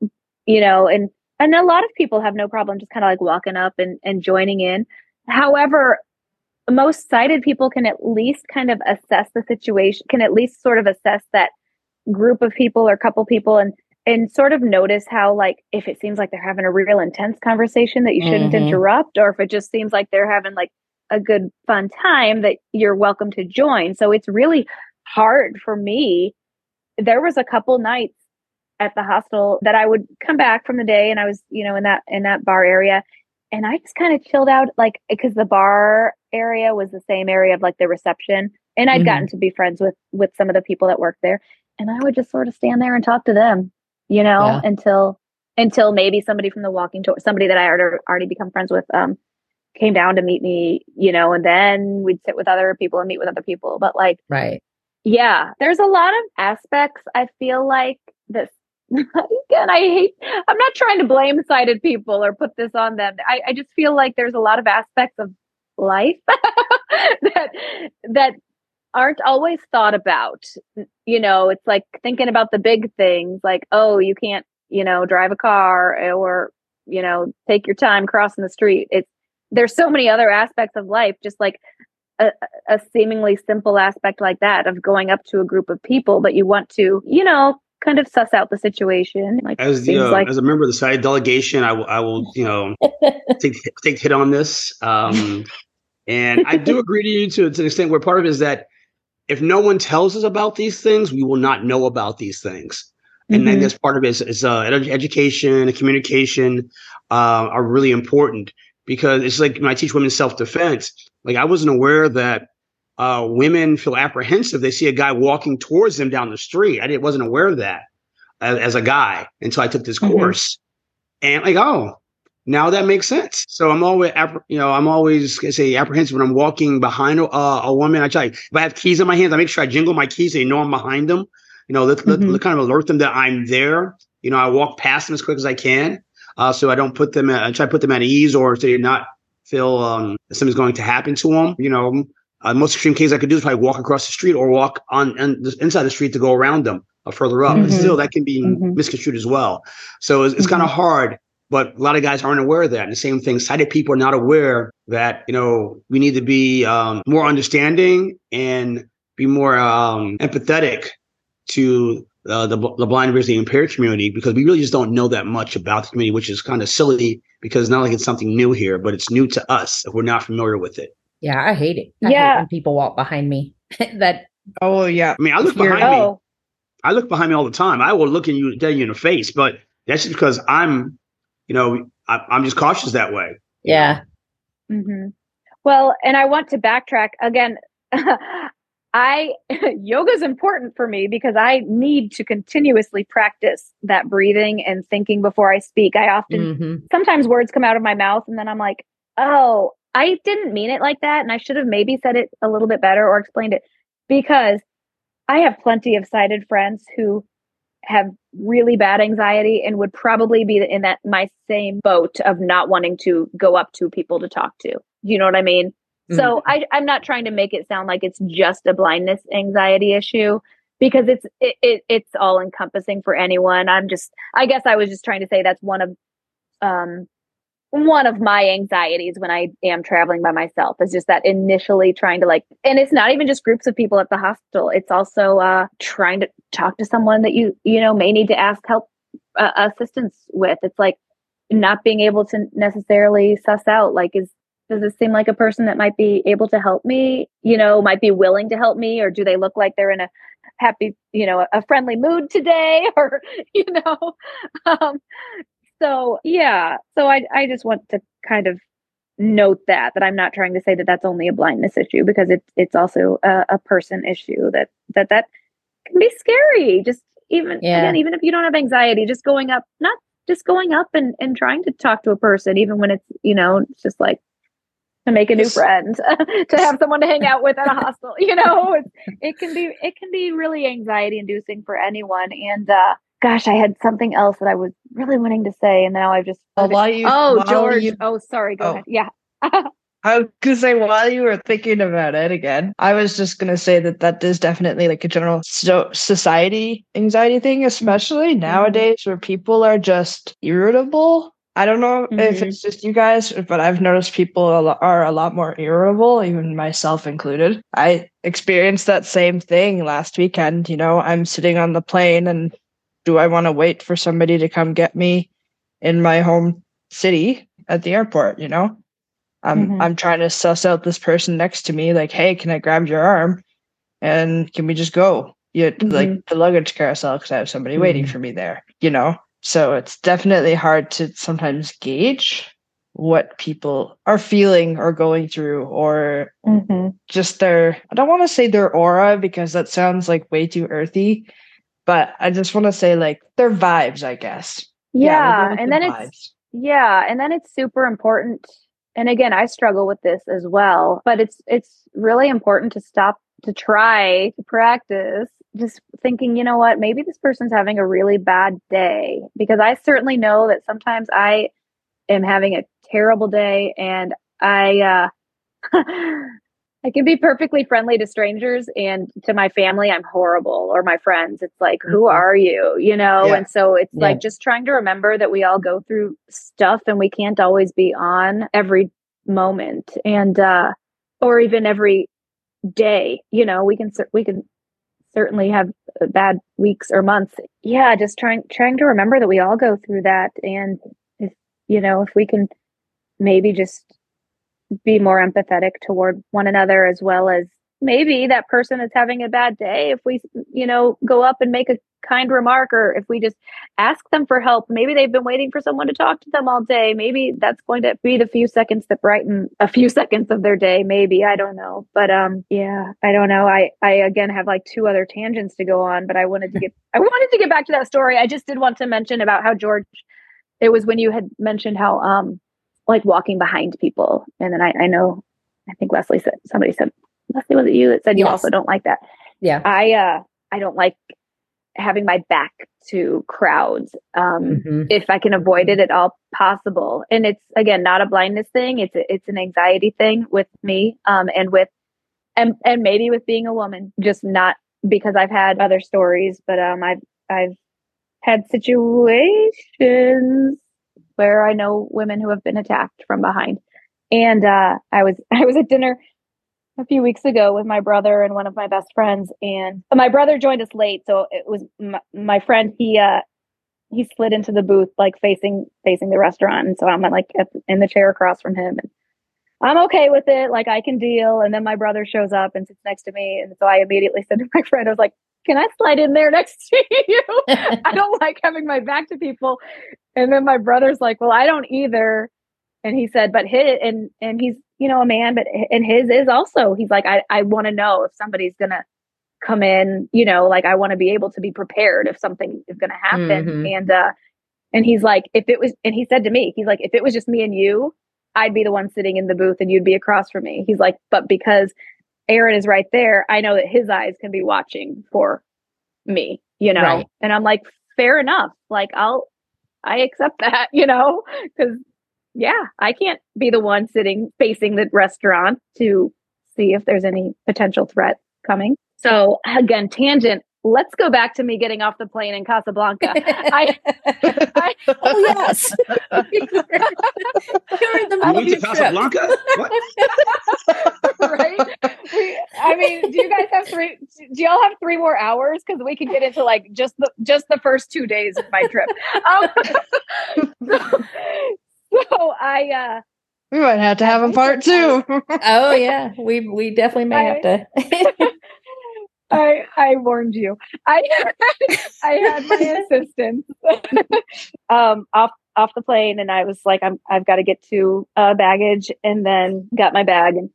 S4: you know and and a lot of people have no problem just kind of like walking up and, and joining in however most sighted people can at least kind of assess the situation can at least sort of assess that group of people or couple people and and sort of notice how like if it seems like they're having a real intense conversation that you shouldn't
S1: Mhm.
S4: interrupt or if it just seems like they're having like a good fun time that you're welcome to join. So it's really hard for me. There was a couple nights at the hostel that I would come back from the day and I was, you know, in that in that bar area. And I just kind of chilled out like because the bar area was the same area of like the reception. And I'd
S1: Mhm.
S4: gotten to be friends with with some of the people that worked there. And I would just sort of stand there and talk to them, you know,
S1: Yeah.
S4: until until maybe somebody from the walking tour somebody that I already already become friends with um came down to meet me, you know, and then we'd sit with other people and meet with other people. But like
S1: right.
S4: yeah, there's a lot of aspects I feel like that again, I hate, I'm not trying to blame sighted people or put this on them. I, I just feel like there's a lot of aspects of life that, that aren't always thought about. You know, it's like thinking about the big things like, oh, you can't, you know, drive a car or, you know, take your time crossing the street. It's, there's so many other aspects of life, just like a, a seemingly simple aspect like that of going up to a group of people, but you want to, you know, kind of suss out the situation. Like
S3: as the uh, like- as a member of the side delegation, I will I will you know take take hit on this. Um, and I do agree to you to to the extent where part of it is that if no one tells us about these things, we will not know about these things. And mm-hmm. then this part of it is, is uh, education and communication uh, are really important because it's like when I teach women self defense. Like I wasn't aware that uh, women feel apprehensive. They see a guy walking towards them down the street. I wasn't aware of that as, as a guy until I took this mm-hmm. course. And like, oh, now that makes sense. So I'm always, you know, I'm always gonna say apprehensive when I'm walking behind a, a woman. I try, if I have keys in my hands, I make sure I jingle my keys. So they know I'm behind them. You know, let, mm-hmm. let, kind of alert them that I'm there. You know, I walk past them as quick as I can. Uh, so I don't put them, at, I try to put them at ease or so you're not feel um, something's going to happen to them. You know, uh, most extreme case I could do is probably walk across the street or walk on, on the, inside the street to go around them or further up. Mm-hmm. still, that can be mm-hmm. misconstrued as well. So it's, it's kind of mm-hmm. hard, but a lot of guys aren't aware of that. And the same thing, sighted people are not aware that, you know, we need to be um, more understanding and be more um, empathetic to uh, the, the blind visually impaired community because we really just don't know that much about the community, which is kind of silly because not like it's something new here, but it's new to us if we're not familiar with it.
S1: Yeah, I hate it. I
S4: yeah.
S1: Hate when people walk behind me. that
S2: oh yeah.
S3: I mean, I look behind oh. me. I look behind me all the time. I will look in you dead you in the face, but that's just because I'm, you know, I, am just cautious that way.
S1: Yeah.
S4: Mm-hmm. Well, and I want to backtrack again. I yoga is important for me because I need to continuously practice that breathing and thinking before I speak. I often mm-hmm. sometimes words come out of my mouth and then I'm like, "Oh, I didn't mean it like that. And I should have maybe said it a little bit better or explained it because I have plenty of sighted friends who have really bad anxiety and would probably be in that my same boat of not wanting to go up to people to talk to. You know what I mean? Mm-hmm. So I, I'm not trying to make it sound like it's just a blindness anxiety issue because it's it, it it's all encompassing for anyone. I'm just I guess I was just trying to say that's one of um one of my anxieties when I am traveling by myself is just that initially trying to like, and it's not even just groups of people at the hospital. It's also uh, trying to talk to someone that you, you know, may need to ask help uh, assistance with. It's like not being able to necessarily suss out, like, is, does this seem like a person that might be able to help me, you know, might be willing to help me, or do they look like they're in a happy, you know, a friendly mood today, or, you know, um, so yeah. So i i just want to kind of note that that i'm not trying to say that that's only a blindness issue because it's it's also a, a person issue that that that can be scary. Just even yeah. again even if you don't have anxiety just going up not just going up and and trying to talk to a person even when it's you know it's just like to make a new friend to have someone to hang out with at a hostel you know it, it can be it can be really anxiety inducing for anyone and uh gosh, I had something else that I was really wanting to say, and now I've just.
S2: Well, while you,
S4: oh, George.
S2: You,
S4: oh, sorry. Go oh. ahead. Yeah.
S2: I was gonna say while you were thinking about it again, I was just gonna say that that is definitely like a general so- society anxiety thing, especially mm-hmm. nowadays where people are just irritable. I don't know mm-hmm. if it's just you guys, but I've noticed people are a lot more irritable, even myself included. I experienced that same thing last weekend. You know, I'm sitting on the plane and do I want to wait for somebody to come get me in my home city at the airport? You know, I'm mm-hmm. I'm trying to suss out this person next to me. Like, hey, can I grab your arm? And can we just go? You mm-hmm. like the luggage carousel because I have somebody mm-hmm. waiting for me there. You know, so it's definitely hard to sometimes gauge what people are feeling or going through or mm-hmm. just their i don't want to say their aura because that sounds like way too earthy but I just want to say like their vibes, I guess.
S4: Yeah, yeah and then vibes. it's yeah, and then it's super important. And again, I struggle with this as well, but it's it's really important to stop to try to practice just thinking, you know what, maybe this person's having a really bad day because I certainly know that sometimes I am having a terrible day and I uh I can be perfectly friendly to strangers and to my family I'm horrible or my friends it's like who
S1: Mhm.
S4: are you you know
S3: Yeah.
S4: and so it's
S1: Yeah.
S4: like just trying to remember that we all go through stuff and we can't always be on every moment and uh or even every day you know we can we can certainly have uh, bad weeks or months. Yeah just trying trying to remember that we all go through that and if you know if we can maybe just be more empathetic toward one another as well as maybe that person is having a bad day if we you know go up and make a kind remark or if we just ask them for help maybe they've been waiting for someone to talk to them all day. Maybe that's going to be the few seconds that brighten a few seconds of their day maybe i don't know. But um yeah i don't know. I i again have like two other tangents to go on but i wanted to get i wanted to get back to that story. I just did want to mention about how george it was when you had mentioned how um like walking behind people. And then i i know i think leslie said somebody said leslie was it you that said you
S1: Yes.
S4: also don't like that
S1: Yeah.
S4: i uh i don't like having my back to crowds um
S1: Mhm.
S4: if I can avoid it at all possible. And it's again not a blindness thing; it's a, it's an anxiety thing with me, um, and with and and maybe with being a woman, just not because I've had other stories, but um, I've I've had situations where I know women who have been attacked from behind, and uh, I was I was at dinner a few weeks ago with my brother and one of my best friends and my brother joined us late so it was my, my friend he uh he slid into the booth like facing facing the restaurant and so i'm like at, in the chair across from him and i'm okay with it like i can deal and then my brother shows up and sits next to me and so i immediately said to my friend i was like can i slide in there next to you? I don't like having my back to people. And then my brother's like well i don't either. And he said but hit and and he's you know a man but and his is also he's like i i want to know if somebody's gonna come in you know like i want to be able to be prepared if something is gonna happen.
S1: Mhm.
S4: and uh and he's like if it was and he said to me he's like if it was just me and you i'd be the one sitting in the booth and you'd be across from me. He's like but because aaron is right there i know that his eyes can be watching for me you know?
S1: Right.
S4: and i'm like fair enough. Like i'll i accept that you know? Because yeah, I can't be the one sitting facing the restaurant to see if there's any potential threat coming. So again, tangent. Let's go back to me getting off the plane in Casablanca. I, I
S1: oh yes. You're in the
S3: You
S1: middle
S3: went
S1: of
S3: to
S1: your trip.
S3: Casablanca? What?
S4: right? We- I mean, do you guys have three? Do y'all have three more hours? Because we can get into like just the just the first two days of my trip. Um, so I uh
S2: We might have to have a part two.
S1: Oh yeah, we we definitely may have to.
S4: I I warned you. I I had my assistant um off off the plane and I was like I'm I've got to get to uh baggage and then got my bag and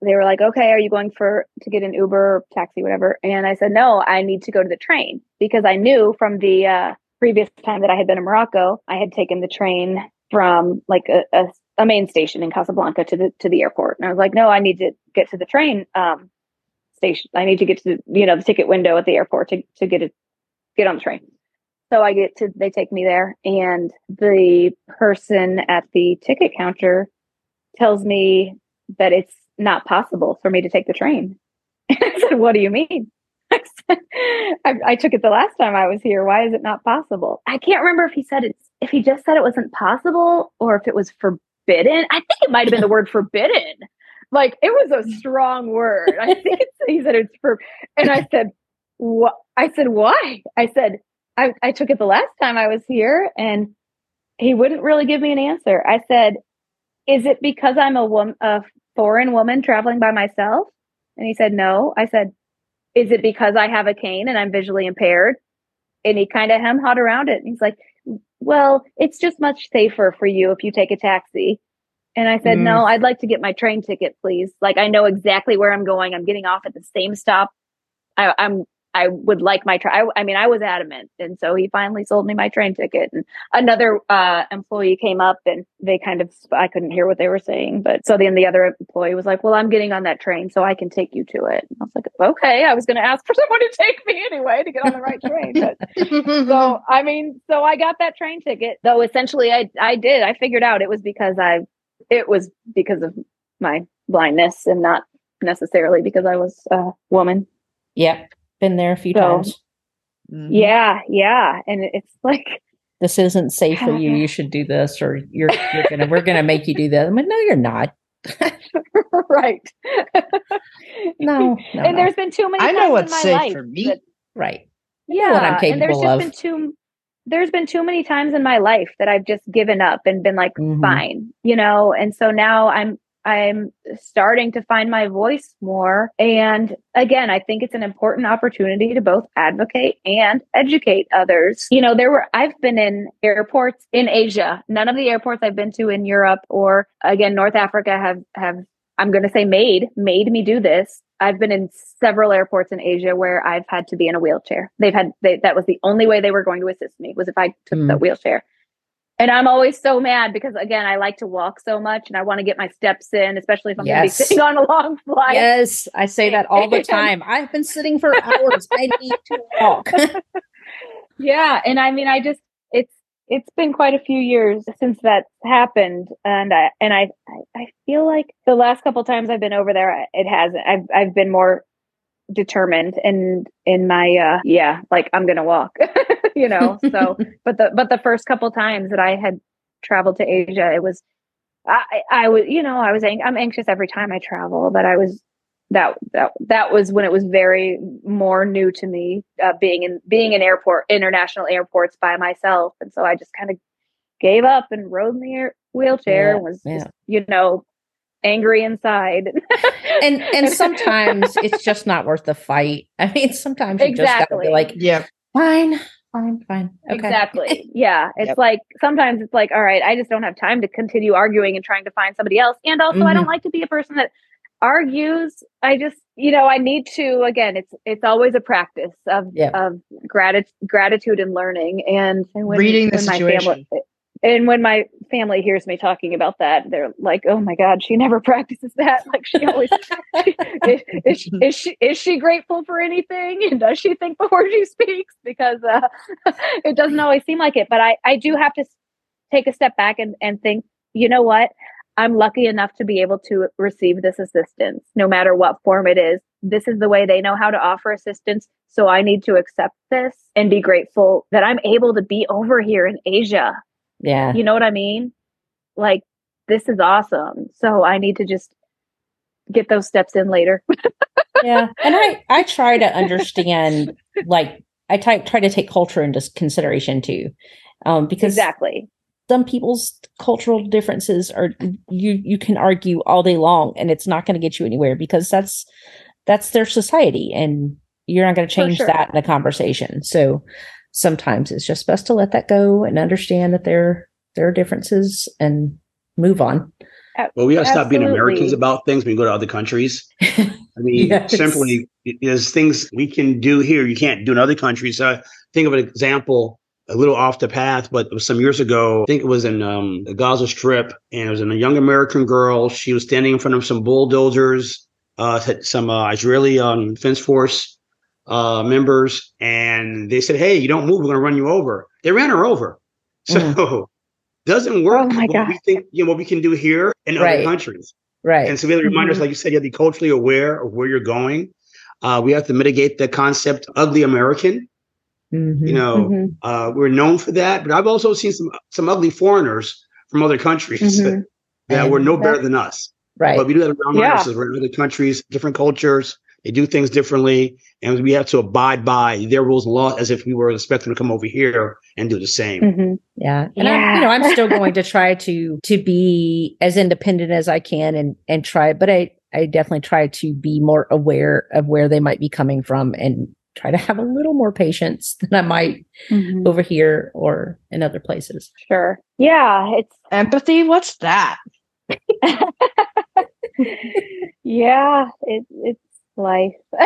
S4: they were like okay are you going for to get an Uber taxi whatever and I said no I need to go to the train because I knew from the uh previous time that I had been in Morocco I had taken the train from like a, a, a main station in Casablanca to the to the airport and I was like no I need to get to the train um station. I need to get to you know the ticket window at the airport to to get it get on the train. So I get to they take me there, and the person at the ticket counter tells me that it's not possible for me to take the train. And I said, "What do you mean?" I, said, I, I took it the last time I was here. Why is it not possible? I can't remember if he said it. If he just said it wasn't possible, or if it was forbidden. I think it might have been the word forbidden like it was a strong word. I think it's, he said it's for, and I said, what? I said, why? I said, I, I took it the last time I was here and he wouldn't really give me an answer. I said, is it because I'm a woman, a foreign woman traveling by myself? And he said, no. I said, is it because I have a cane and I'm visually impaired? And he kind of hem hawed around it. And he's like, well, it's just much safer for you if you take a taxi. And I said,
S2: Mm.
S4: no, I'd like to get my train ticket, please. Like, I know exactly where I'm going. I'm getting off at the same stop. I, I'm I would like my train. I, I, mean, I was adamant, and so he finally sold me my train ticket. And another uh, employee came up, and they kind of I couldn't hear what they were saying, but so then the other employee was like, "Well, I'm getting on that train, so I can take you to it." And I was like, "Okay." I was going to ask for someone to take me anyway to get on the right train. But, so I mean, so I got that train ticket. Though essentially, I I did. I figured out it was because I it was because of my blindness and not necessarily because I was a woman.
S1: Yep. Been there a few so, times.
S4: Mm-hmm. Yeah, yeah. And it's like
S1: this isn't safe for you. You should do this or you're you're gonna we're gonna make you do that. I'm like, no, you're not.
S4: right.
S1: no, no,
S4: And
S1: no.
S4: there's been too many
S2: I know what's
S4: safe
S2: for me.
S1: That, right.
S4: Yeah. What I'm capable and there's just of. been too there's been too many times in my life that I've just given up and been like, mm-hmm. fine, you know, and so now I'm I'm starting to find my voice more. And again, I think it's an important opportunity to both advocate and educate others. You know, there were, I've been in airports in Asia. None of the airports I've been to in Europe or again, North Africa have, have, I'm going to say made, made me do this. I've been in several airports in Asia where I've had to be in a wheelchair. They've had, they, that was the only way they were going to assist me was if I took mm. the wheelchair. And I'm always so mad because again, I like to walk so much and I want to get my steps in, especially if I'm yes. going to be sitting on a long flight.
S1: Yes, I say that all the time. I've been sitting for hours. I need to walk.
S4: yeah, and I mean, I just it's it's been quite a few years since that happened, and I and I I feel like the last couple times I've been over there, it hasn't. I've I've been more determined and in my uh yeah like i'm gonna walk you know so but the but the first couple times that i had traveled to asia it was i i was you know i was ang- i'm anxious every time i travel but i was that that that was when it was very more new to me uh, being in being in airport international airports by myself and so i just kind of gave up and rode in the air, wheelchair yeah, and was yeah. just, you know angry inside.
S1: and and sometimes it's just not worth the fight. I mean, sometimes you exactly. just gotta be like,
S2: yeah,
S1: fine, fine, fine.
S4: Okay. Exactly. Yeah. It's yep. like sometimes it's like, all right, I just don't have time to continue arguing and trying to find somebody else. And also, mm-hmm. I don't like to be a person that argues. I just, you know, I need to. Again, it's it's always a practice of yep. of gratitude, gratitude and learning. And, and when,
S2: reading the when situation. My family,
S4: and when my family hears me talking about that, they're like, "Oh my God, she never practices that. Like she always is, is, is, she is she grateful for anything, and does she think before she speaks? Because uh, it doesn't always seem like it. But I I do have to take a step back and and think, you know what? I'm lucky enough to be able to receive this assistance, no matter what form it is. This is the way they know how to offer assistance. So I need to accept this and be grateful that I'm able to be over here in Asia
S1: yeah.
S4: You know what I mean? Like, this is awesome. So I need to just get those steps in later.
S1: yeah. And I, I try to understand, like, I try, try to take culture into consideration too. Um, because
S4: exactly
S1: some people's cultural differences are you you can argue all day long and it's not going to get you anywhere because that's that's their society and you're not going to change sure. that in a conversation so sometimes it's just best to let that go and understand that there there are differences and move on.
S3: Well, we got to stop being Americans about things when we go to other countries. I mean, yes. simply there's things we can do here you can't do in other countries. So think of an example a little off the path, but it was some years ago, I think it was in um, the Gaza Strip, and it was in a young American girl. She was standing in front of some bulldozers, uh, some uh, Israeli um, defense force uh, members, and they said, "Hey, you don't move, we're going to run you over." They ran her over. So mm. doesn't work. Oh
S4: my God.
S3: we think you know what we can do here in right. other countries.
S1: Right.
S3: And so we have to remind mm-hmm. like you said, you have to be culturally aware of where you're going. Uh, we have to mitigate the concept ugly American. Mm-hmm. You know, mm-hmm. uh, we're known for that, but I've also seen some some ugly foreigners from other countries mm-hmm. that were no better than us.
S1: Right.
S3: But we do that around yeah. us. We're in other countries, different cultures. They do things differently, and we have to abide by their rules and laws as if we were expecting to come over here and do the same.
S1: Mm-hmm. Yeah, and yeah. I, you know, I'm still going to try to to be as independent as I can and and try, but I I definitely try to be more aware of where they might be coming from and try to have a little more patience than I might mm-hmm. over here or in other places.
S4: Sure. Yeah, it's
S2: empathy. What's that?
S4: yeah, it, it's life.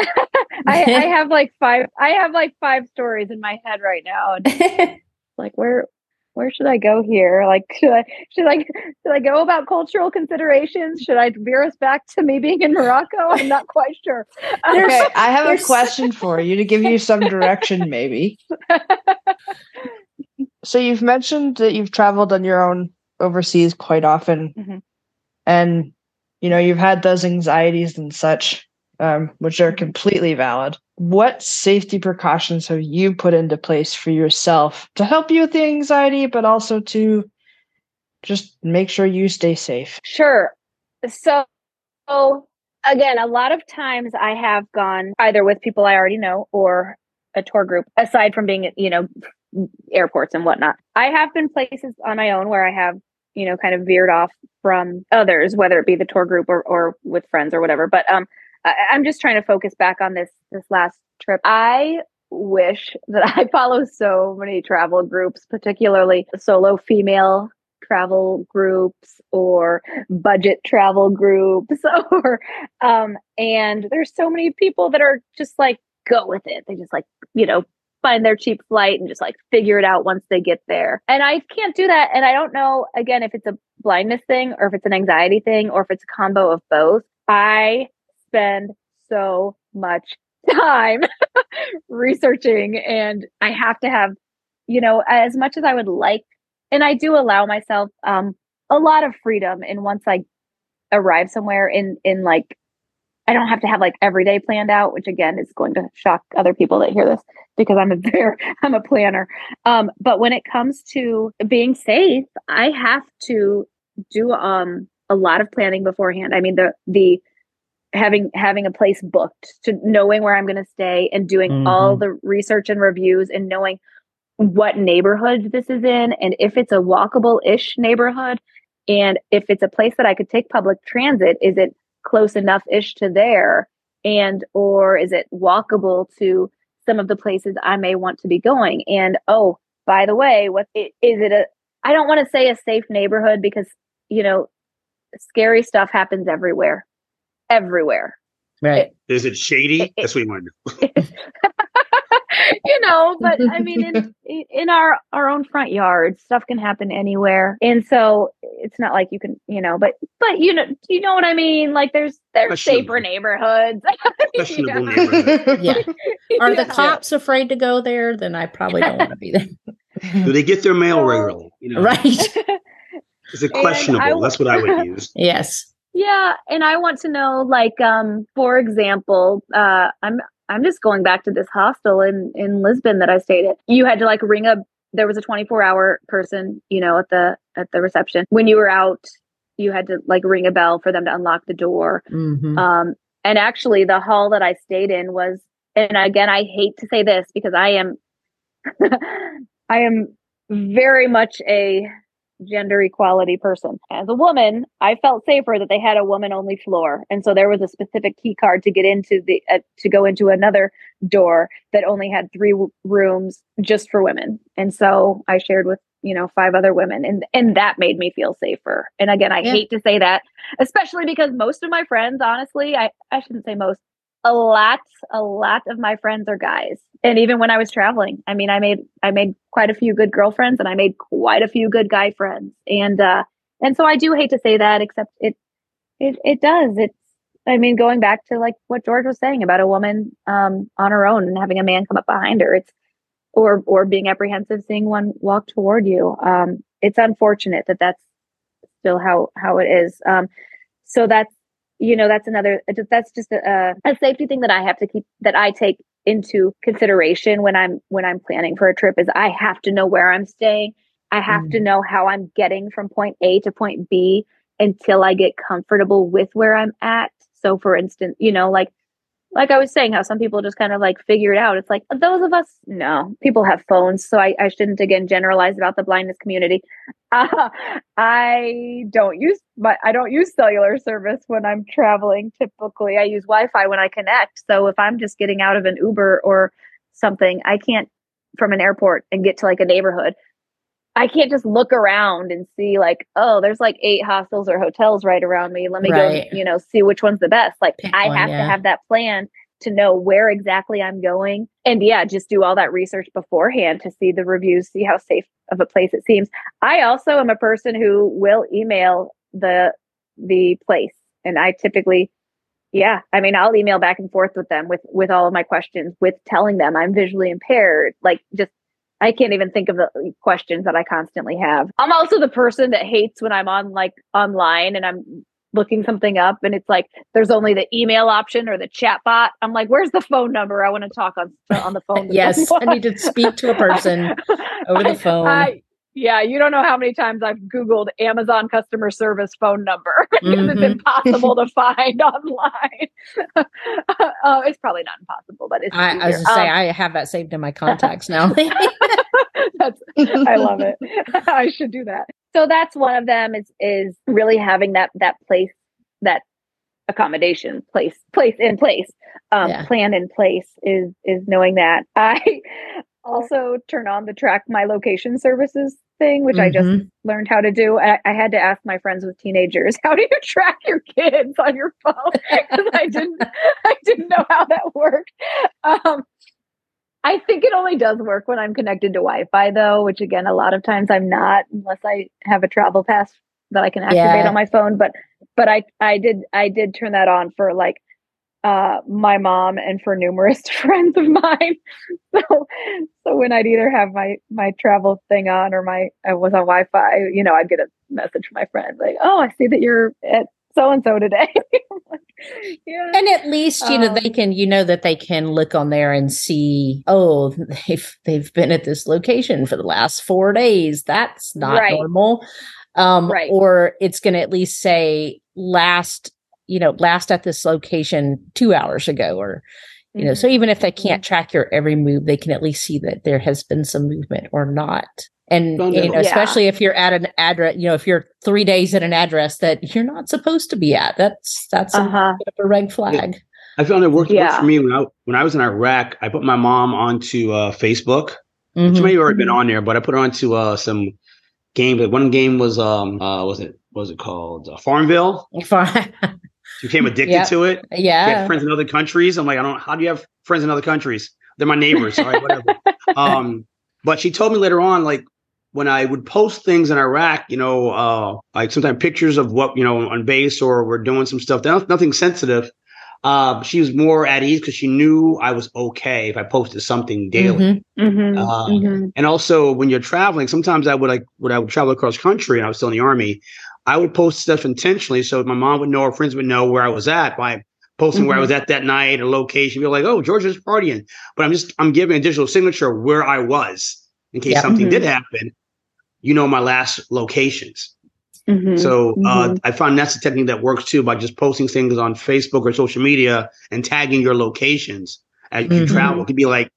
S4: I, I have like five. I have like five stories in my head right now. And like where where should I go here? Like should I should I should I go about cultural considerations? Should I veer us back to me being in Morocco? I'm not quite sure.
S2: okay, I have a question for you to give you some direction, maybe. so you've mentioned that you've traveled on your own overseas quite often, mm-hmm. and you know you've had those anxieties and such um, which are completely valid. What safety precautions have you put into place for yourself to help you with the anxiety, but also to just make sure you stay safe?
S4: Sure. So, again, a lot of times I have gone either with people I already know or a tour group, aside from being, you know, airports and whatnot. I have been places on my own where I have you know kind of veered off from others whether it be the tour group or, or with friends or whatever but um I, I'm just trying to focus back on this this last trip. I wish that I follow so many travel groups, particularly solo female travel groups or budget travel groups or um and there's so many people that are just like go with it. They just like, you know, find their cheap flight and just like figure it out once they get there. And I can't do that. And I don't know again if it's a blindness thing or if it's an anxiety thing or if it's a combo of both. I spend so much time researching and I have to have, you know, as much as I would like, and I do allow myself um a lot of freedom and once I arrive somewhere in in like I don't have to have like every day planned out, which again is going to shock other people that hear this because I'm a very I'm a planner. Um, but when it comes to being safe, I have to do um a lot of planning beforehand. I mean the the having having a place booked to knowing where i'm going to stay and doing mm-hmm. all the research and reviews and knowing what neighborhood this is in and if it's a walkable-ish neighborhood and if it's a place that i could take public transit is it close enough ish to there? And or is it walkable to some of the places i may want to be going? And oh by the way what is it a i don't want to say a safe neighborhood because you know scary stuff happens everywhere everywhere.
S1: Right.
S3: Is it shady? It, That's what you want to know.
S4: you know, but I mean, in in our our own front yard, stuff can happen anywhere, and so it's not like you can, you know, but but you know, you know what I mean? Like there's there's safer neighborhoods.
S1: Questionable neighborhood. yeah. Are the cops yeah. afraid to go there? Then I probably don't want to be there.
S3: Do they get their mail regularly?
S1: You know? Right.
S3: Is it questionable? That's what I would use.
S1: Yes.
S4: Yeah, and I want to know, like, um, for example, uh, I'm I'm just going back to this hostel in in Lisbon that I stayed at. You had to like ring a. There was a 24 hour person, you know, at the at the reception. When you were out, you had to like ring a bell for them to unlock the door. Mm-hmm. Um, and actually, the hall that I stayed in was, and again, I hate to say this because I am, I am very much a gender equality person. As a woman, I felt safer that they had a woman only floor. And so there was a specific key card to get into the uh, to go into another door that only had three w- rooms just for women. And so I shared with, you know, five other women and and that made me feel safer. And again, I yeah. hate to say that, especially because most of my friends, honestly, I I shouldn't say most, a lot a lot of my friends are guys. And even when i was traveling i mean i made i made quite a few good girlfriends and i made quite a few good guy friends. And uh and so i do hate to say that except it it it does. It's i mean going back to like what george was saying about a woman um on her own and having a man come up behind her it's or or being apprehensive seeing one walk toward you um it's unfortunate that that's still how how it is. Um so that's you know that's another that's just a, a safety thing that i have to keep that i take into consideration when i'm when i'm planning for a trip is i have to know where i'm staying i have mm. to know how i'm getting from point a to point b until i get comfortable with where i'm at so for instance you know like like I was saying, how some people just kind of like figure it out. It's like those of us, no, people have phones. So I, I shouldn't again generalize about the blindness community. Uh, I don't use, but I don't use cellular service when I'm traveling. Typically, I use Wi Fi when I connect. So if I'm just getting out of an Uber or something, I can't from an airport and get to like a neighborhood. I can't just look around and see like, oh, there's like eight hostels or hotels right around me. Let me
S1: Right.
S4: go, you know, see which one's the best. Like
S1: Pick
S4: I
S1: one,
S4: have
S1: yeah.
S4: to have that plan to know where exactly I'm going. And yeah, just do all that research beforehand to see the reviews, see how safe of a place it seems. I also am a person who will email the the place. And I typically yeah, I mean, I'll email back and forth with them with with all of my questions, with telling them I'm visually impaired. Like, just I can't even think of the questions that I constantly have. I'm also the person that hates when I'm on like online and I'm looking something up and it's like there's only the email option or the chat bot. I'm like, where's the phone number? I want to talk on on the phone.
S1: Yes, I need to speak to a person over the phone.
S4: I- yeah, you don't know how many times I've Googled Amazon customer service phone number because
S1: Mhm.
S4: it's impossible to find online. uh, it's probably not impossible, but it's.
S1: I, I was to say
S4: Um,
S1: I have that saved in my contacts now.
S4: that's I love it. I should do that. So that's one of them is is really having that that place that accommodation place place in place um
S1: Yeah.
S4: plan in place is is knowing that i also turn on the track my location services thing which i just
S1: Mhm.
S4: learned how to do I, I had to ask my friends with teenagers how do you track your kids on your phone because i didn't i didn't know how that worked um I think it only does work when I'm connected to Wi-Fi, though, which again, a lot of times I'm not, unless I have a travel pass that I can activate
S1: Yeah.
S4: on my phone. But, but I, I did, I did turn that on for like uh, my mom and for numerous friends of mine. So, so when I'd either have my my travel thing on or my I was on Wi-Fi, you know, I'd get a message from my friend like, "Oh, I see that you're at so and so today." Like, yeah.
S1: And at least you know they
S4: Um,
S1: can you know that they can look on there and see oh they've they've been at this location for the last four days. That's not
S4: Right.
S1: normal. Um,
S4: Right.
S1: Or it's going to at least say last you know last at this location two hours ago or you know so even if they can't track your every move they can at least see that there has been some movement or not and you know,
S4: Yeah.
S1: especially if you're at an address you know if you're three days at an address that you're not supposed to be at that's that's a,
S4: uh-huh.
S1: bit of a red flag
S3: I found it worked,
S4: Yeah.
S3: for me when I when I was in Iraq. I put my mom onto uh, Facebook. She
S1: Mhm.
S3: may have already been
S4: Mhm.
S3: on there, but I put her onto uh, some game. But one game was um uh was it what was it called uh, Farmville?
S1: Fine.
S3: She became addicted
S1: Yep.
S3: to it. She
S1: yeah
S3: had friends in other countries. I'm like, I don't. How do you have friends in other countries? They're my neighbors. All right, whatever. um, but she told me later on, like when I would post things in Iraq, you know, uh, like sometimes pictures of what you know on base or we're doing some stuff. Nothing sensitive. Uh, she was more at ease because she knew I was okay if I posted something daily.
S1: Mhm.
S4: Mhm.
S3: Uh,
S4: Mhm.
S3: And also when you're traveling, sometimes I would like when I would travel across country and I was still in the army, I would post stuff intentionally so my mom would know or friends would know where I was at by posting where I
S4: Mhm.
S3: was at that night, a location. Be like, oh, Georgia's partying. But I'm just I'm giving a digital signature where I was in case
S1: Yep.
S3: something
S4: Mhm.
S3: did happen. You know my last locations.
S4: Mhm.
S3: So uh,
S4: Mhm.
S3: I found that's a technique that works too by just posting things on Facebook or social media and tagging your locations as you
S1: Mhm.
S3: travel. It could be like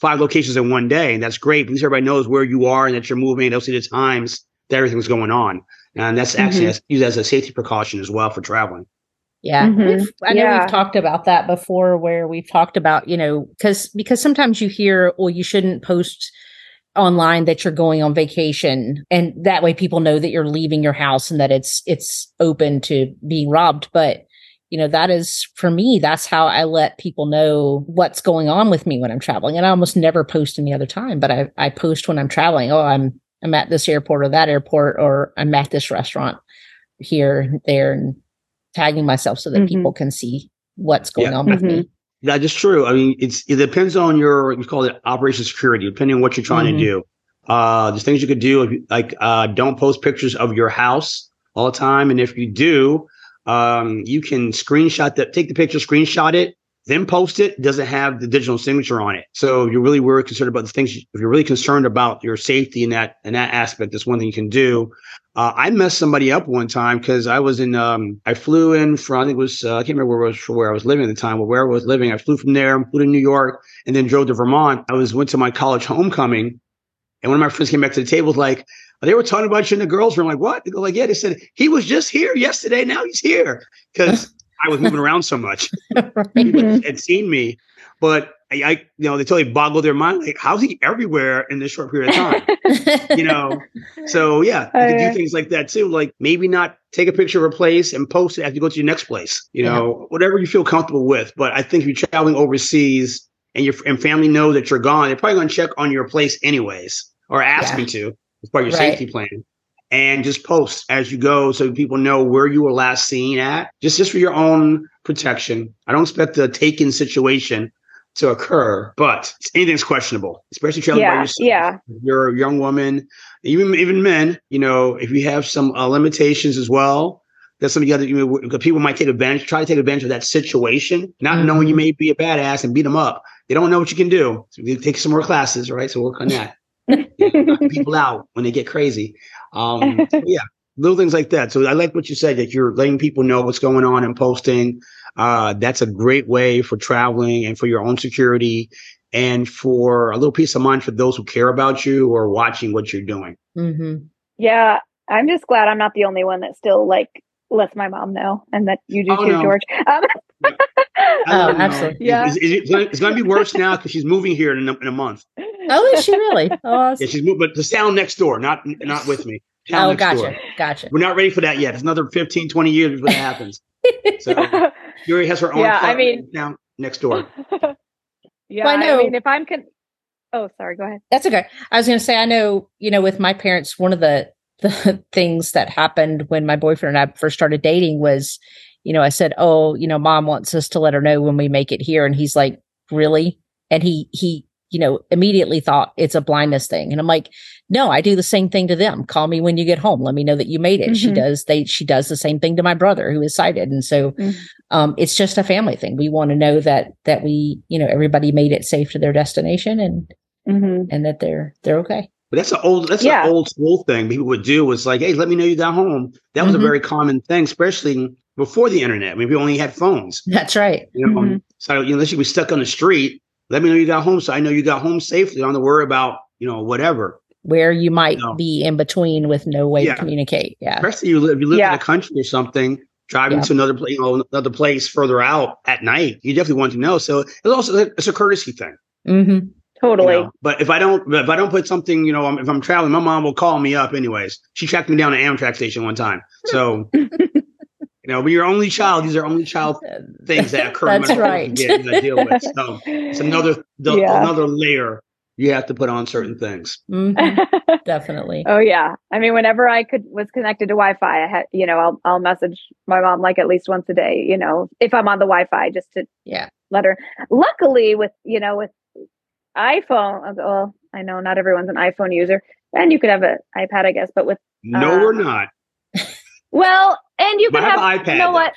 S3: five locations in one day, and that's great because everybody knows where you are and that you're moving. They'll see the times that everything's going on, and that's actually
S4: Mhm.
S3: used as a safety precaution as well for traveling.
S1: Yeah.
S4: Mhm.
S1: I know
S4: Yeah.
S1: we've talked about that before where we've talked about, you know, cuz because sometimes you hear well you shouldn't post online that you're going on vacation and that way people know that you're leaving your house and that it's it's open to being robbed, but you know that is for me that's how I let people know what's going on with me when I'm traveling and I almost never post any other time, but I I post when I'm traveling. Oh, I'm I'm at this airport or that airport or I'm at this restaurant here there and tagging myself so that
S4: Mhm.
S1: people can see what's going
S3: Yeah.
S1: on with me.
S3: That is true. I mean, it's it depends on your you call it operation security, depending on what you're trying
S1: Mhm.
S3: to do. Uh, there's things you could do, if you- like uh, don't post pictures of your house all the time, and if you do, um, you can screenshot that, take the picture, screenshot it, then post it. Doesn't have the digital signature on it. So you're really worried, concerned about the things. If you're really concerned about your safety in that in that aspect, that's one thing you can do. Uh, I messed somebody up one time because I was in. Um, I flew in from. I think it was. Uh, I can't remember where I was where I was living at the time, but where I was living. I flew from there, flew to New York, and then drove to Vermont. I was went to my college homecoming, and one of my friends came back to the table was like, "They were talking about you in the girls' room." I'm like, what? They go like, "Yeah." They said he was just here yesterday. Now he's here because I was moving around so much
S1: Right.
S4: Mhm.
S3: had seen me. But I, I, you know, they totally boggle their mind. Like, how's he everywhere in this short period of time? you know, so yeah, you
S4: Oh,
S3: can
S4: yeah.
S3: do things like that too. Like maybe not take a picture of a place and post it after you go to your next place. You know, whatever you feel comfortable with. But I think if you're traveling overseas and your and family know that you're gone, they're probably going to check on your place anyways, or ask
S1: Yeah.
S3: me to as part of your
S1: Right.
S3: safety plan. And just post as you go so people know where you were last seen at. Just just for your own protection. I don't expect the taken situation to occur, but anything's questionable, especially traveling by
S4: Yeah,
S3: yourself.
S4: yeah.
S3: If You're a young woman, even even men. You know, if you have some uh, limitations as well, that's something you got to. You know, people might take advantage, try to take advantage of that situation, not knowing you may be a badass and beat them up. They don't know what you can do. So you take some more classes, right? So work on that. Knock people out when they get crazy. Um, so yeah, little things like that. So I like what you said that you're letting people know what's going on and posting. Uh, that's a great way for traveling and for your own security and for a little peace of mind for those who care about you or watching what you're doing.
S1: hmm
S4: Yeah, I'm just glad I'm not the only one that still like lets my mom know, and that you do
S3: Oh,
S4: too,
S3: no.
S4: George. Um,
S3: I
S1: Oh, absolutely.
S4: Yeah.
S3: It's, it's, gonna, it's gonna be worse now because she's moving here in a, in a month.
S1: Oh, is she really? Oh,
S3: Yeah, she's moving, but the sound next door, not not with me. Town
S1: oh gotcha.
S3: door.
S1: Gotcha.
S3: We're not ready for that yet. It's another 15, 20 years before that happens. So Yuri has her own
S4: Yeah, I mean-
S3: down next door.
S4: yeah,
S1: Well, I know-
S4: I mean, if I'm con- oh, sorry, go ahead.
S1: That's okay. I was going to say, I know, you know, with my parents, one of the the things that happened when my boyfriend and I first started dating was, you know, I said, "Oh, you know, mom wants us to let her know when we make it here," and he's like, "Really?" And he he, you know, immediately thought it's a blindness thing, and I'm like, "No, I do the same thing to them. Call me when you get home. Let me know that you made it." She
S4: Mhm.
S1: does. They she does the same thing to my brother who is sighted, and so
S4: Mhm.
S1: um, it's just a family thing. We want to know that that we, you know, everybody made it safe to their destination and
S4: Mhm.
S1: and that they're they're okay.
S3: But that's an old that's
S4: Yeah.
S3: an old school thing people would do was like, hey, let me know you got home. That was
S1: Mhm.
S3: a very common thing, especially before the internet. I mean, we only had phones.
S1: That's right.
S3: You know,
S4: Mhm.
S3: so you know, unless you were stuck on the street, let me know you got home so I know you got home safely. I don't have to worry about, you know, whatever.
S1: Where you might
S3: No.
S1: be in between with no way
S3: Yeah.
S1: to communicate. Yeah.
S3: Especially you live you live
S4: Yeah.
S3: in a country or something, driving to another place, you know, another place further out at night. You definitely want to know. So it's also it's a courtesy thing.
S1: Hmm
S3: you
S4: Totally.
S3: know. But if I don't, if I don't put something, you know, if I'm traveling, my mom will call me up anyways. She tracked me down at Amtrak station one time. So, you know, when you're only child, these are only child things that occur. no
S1: That's right.
S3: You get, you gotta deal with. So it's another, the,
S4: Yeah.
S3: another layer you have to put on certain things.
S1: Mhm. Definitely.
S4: oh yeah. I mean, whenever I could was connected to Wi-Fi, I had you know I'll I'll message my mom like at least once a day. You know, if I'm on the Wi-Fi, just to
S1: Yeah.
S4: let her. Luckily, with you know with iPhone, well, I know not everyone's an iPhone user, and you could have an iPad, I guess, but with
S3: No,
S4: Uh,
S3: we're not.
S4: well, and you could have,
S3: have iPad.
S4: You know
S3: though.
S4: what?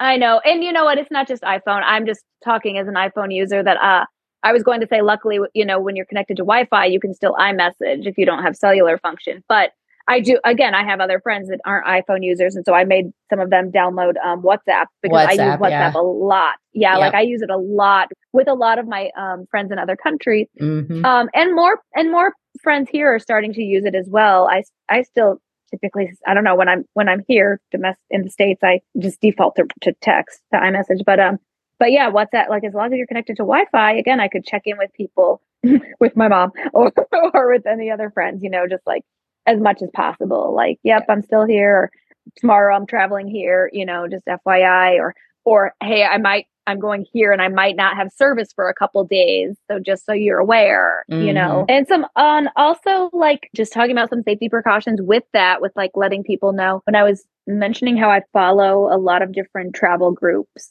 S4: I know. And you know what? It's not just iPhone. I'm just talking as an iPhone user that uh I was going to say luckily you know when you're connected to Wi-Fi you can still iMessage if you don't have cellular function. But I do again I have other friends that aren't iPhone users and so I made some of them download um WhatsApp because I use
S1: WhatsApp,
S4: WhatsApp
S1: yeah.
S4: a lot. Yeah,
S1: Yep.
S4: like I use it a lot with a lot of my um friends in other countries.
S1: hmm
S4: Um, and more and more friends here are starting to use it as well. I I still typically I don't know when I'm when I'm here domestic in the states I just default to, to text to iMessage, but um, but yeah, WhatsApp like as long as you're connected to Wi-Fi, again, I could check in with people with my mom or or with any other friends, you know, just like as much as possible. Like, yep, I'm still here. Or, Tomorrow I'm traveling here, you know, just FYI, or or hey, I might I'm going here and I might not have service for a couple days. So just so you're aware, you know. Mm-hmm. And some on also like just talking about some safety precautions with that, with like letting people know. When I was mentioning how I follow a lot of different travel groups,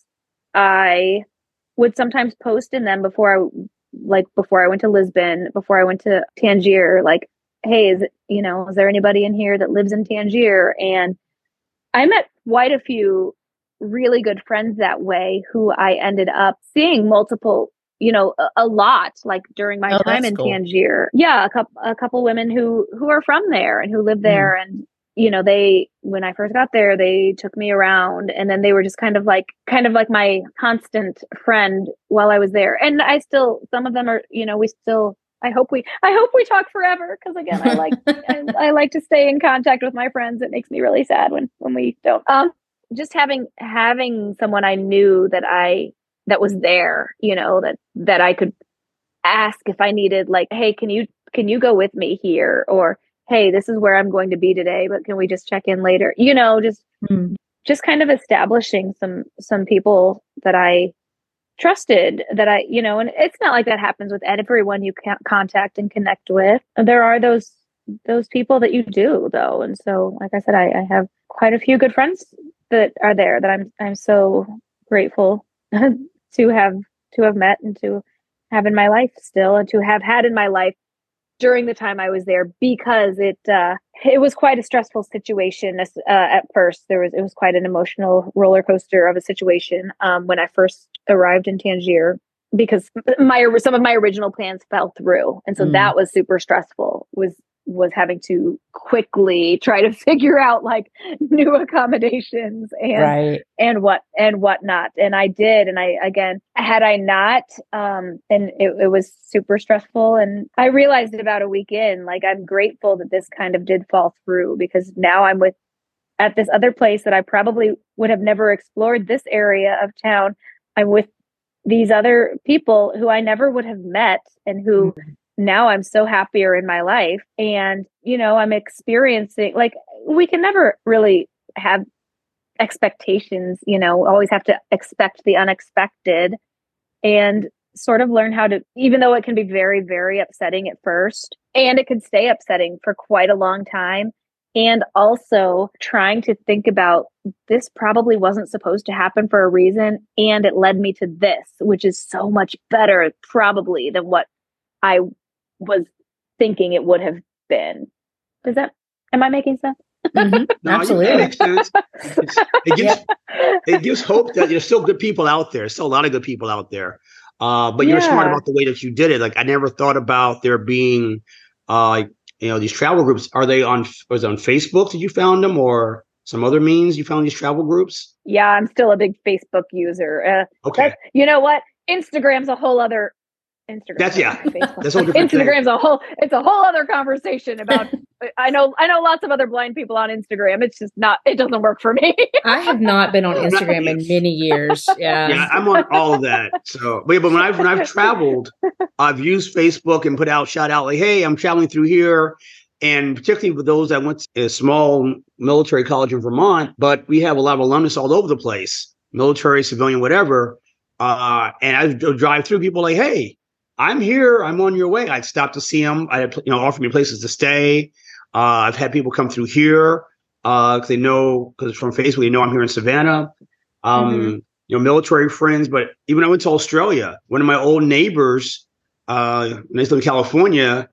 S4: I would sometimes post in them before I like before I went to Lisbon, before I went to Tangier, like, hey, is it, you know, is there anybody in here that lives in Tangier? And I met quite a few really good friends that way who I ended up seeing multiple, you know, a, a lot like during my
S1: Oh,
S4: time in
S1: cool.
S4: Tangier. Yeah, a couple a couple women who who are from there and who live hmm. there and you know, they when I first got there, they took me around and then they were just kind of like kind of like my constant friend while I was there. And I still some of them are, you know, we still I hope we I hope we talk forever because again, I like I, I like to stay in contact with my friends. It makes me really sad when when we don't. Um, just having having someone I knew that I that was there, you know, that that I could ask if I needed like, hey, can you can you go with me here? Or hey, this is where I'm going to be today, but can we just check in later? You know, just mm. just kind of establishing some some people that I trusted that I, you know, and it's not like that happens with everyone you can contact and connect with. There are those those people that you do though. And so, like I said, I, I have quite a few good friends that are there that I'm I'm so grateful to have to have met and to have in my life still and to have had in my life during the time I was there because it uh, it was quite a stressful situation uh, at first. There was it was quite an emotional roller coaster of a situation um, when I first arrived in Tangier because my some of my original plans fell through, and so mm. that was super stressful. Was was having to quickly try to figure out like new accommodations and right. and what and whatnot. And I did. And I again had I not, um, and it, it was super stressful. And I realized it about a week in, like I'm grateful that this kind of did fall through because now I'm with at this other place that I probably would have never explored this area of town. I'm with these other people who I never would have met and who mm-hmm now I'm so happier in my life. And, you know, I'm experiencing like we can never really have expectations, you know, always have to expect the unexpected and sort of learn how to, even though it can be very, very upsetting at first and it can stay upsetting for quite a long time. And also trying to think about this probably wasn't supposed to happen for a reason. And it led me to this, which is so much better, probably, than what I was thinking it would have been. Does that, am I making sense?
S3: Mm-hmm. No, Absolutely. Makes sense. it, gives, yeah. it gives hope that there's still good people out there. Still a lot of good people out there. Uh, but you're smart about the way that you did it. Like I never thought about there being, uh, you know, these travel groups. Are they on? Was on Facebook that you found them, or some other means you found these travel groups?
S4: Yeah, I'm still a big Facebook user. Uh, okay. You know what? Instagram's a whole other Instagram.
S3: That's yeah.
S4: That's whole Instagram's thing. a whole it's a whole other conversation about I know I know lots of other blind people on Instagram. It's just not it doesn't work for me.
S1: I have not been on Instagram in many years. Yeah.
S3: Yeah, I'm on all of that. So but, but when I've when I've traveled, I've used Facebook and put out shout out like, hey, I'm traveling through here. And particularly with those that went to a small military college in Vermont, but we have a lot of alumnus all over the place, military, civilian, whatever. Uh, and I drive through people like, hey, I'm here. I'm on your way. I'd stop to see them. I you know offer me places to stay. Uh, I've had people come through here because uh, they know because from Facebook they know I'm here in Savannah. Um, mm-hmm. You know, military friends. But even I went to Australia. One of my old neighbors, uh, when I lived in California,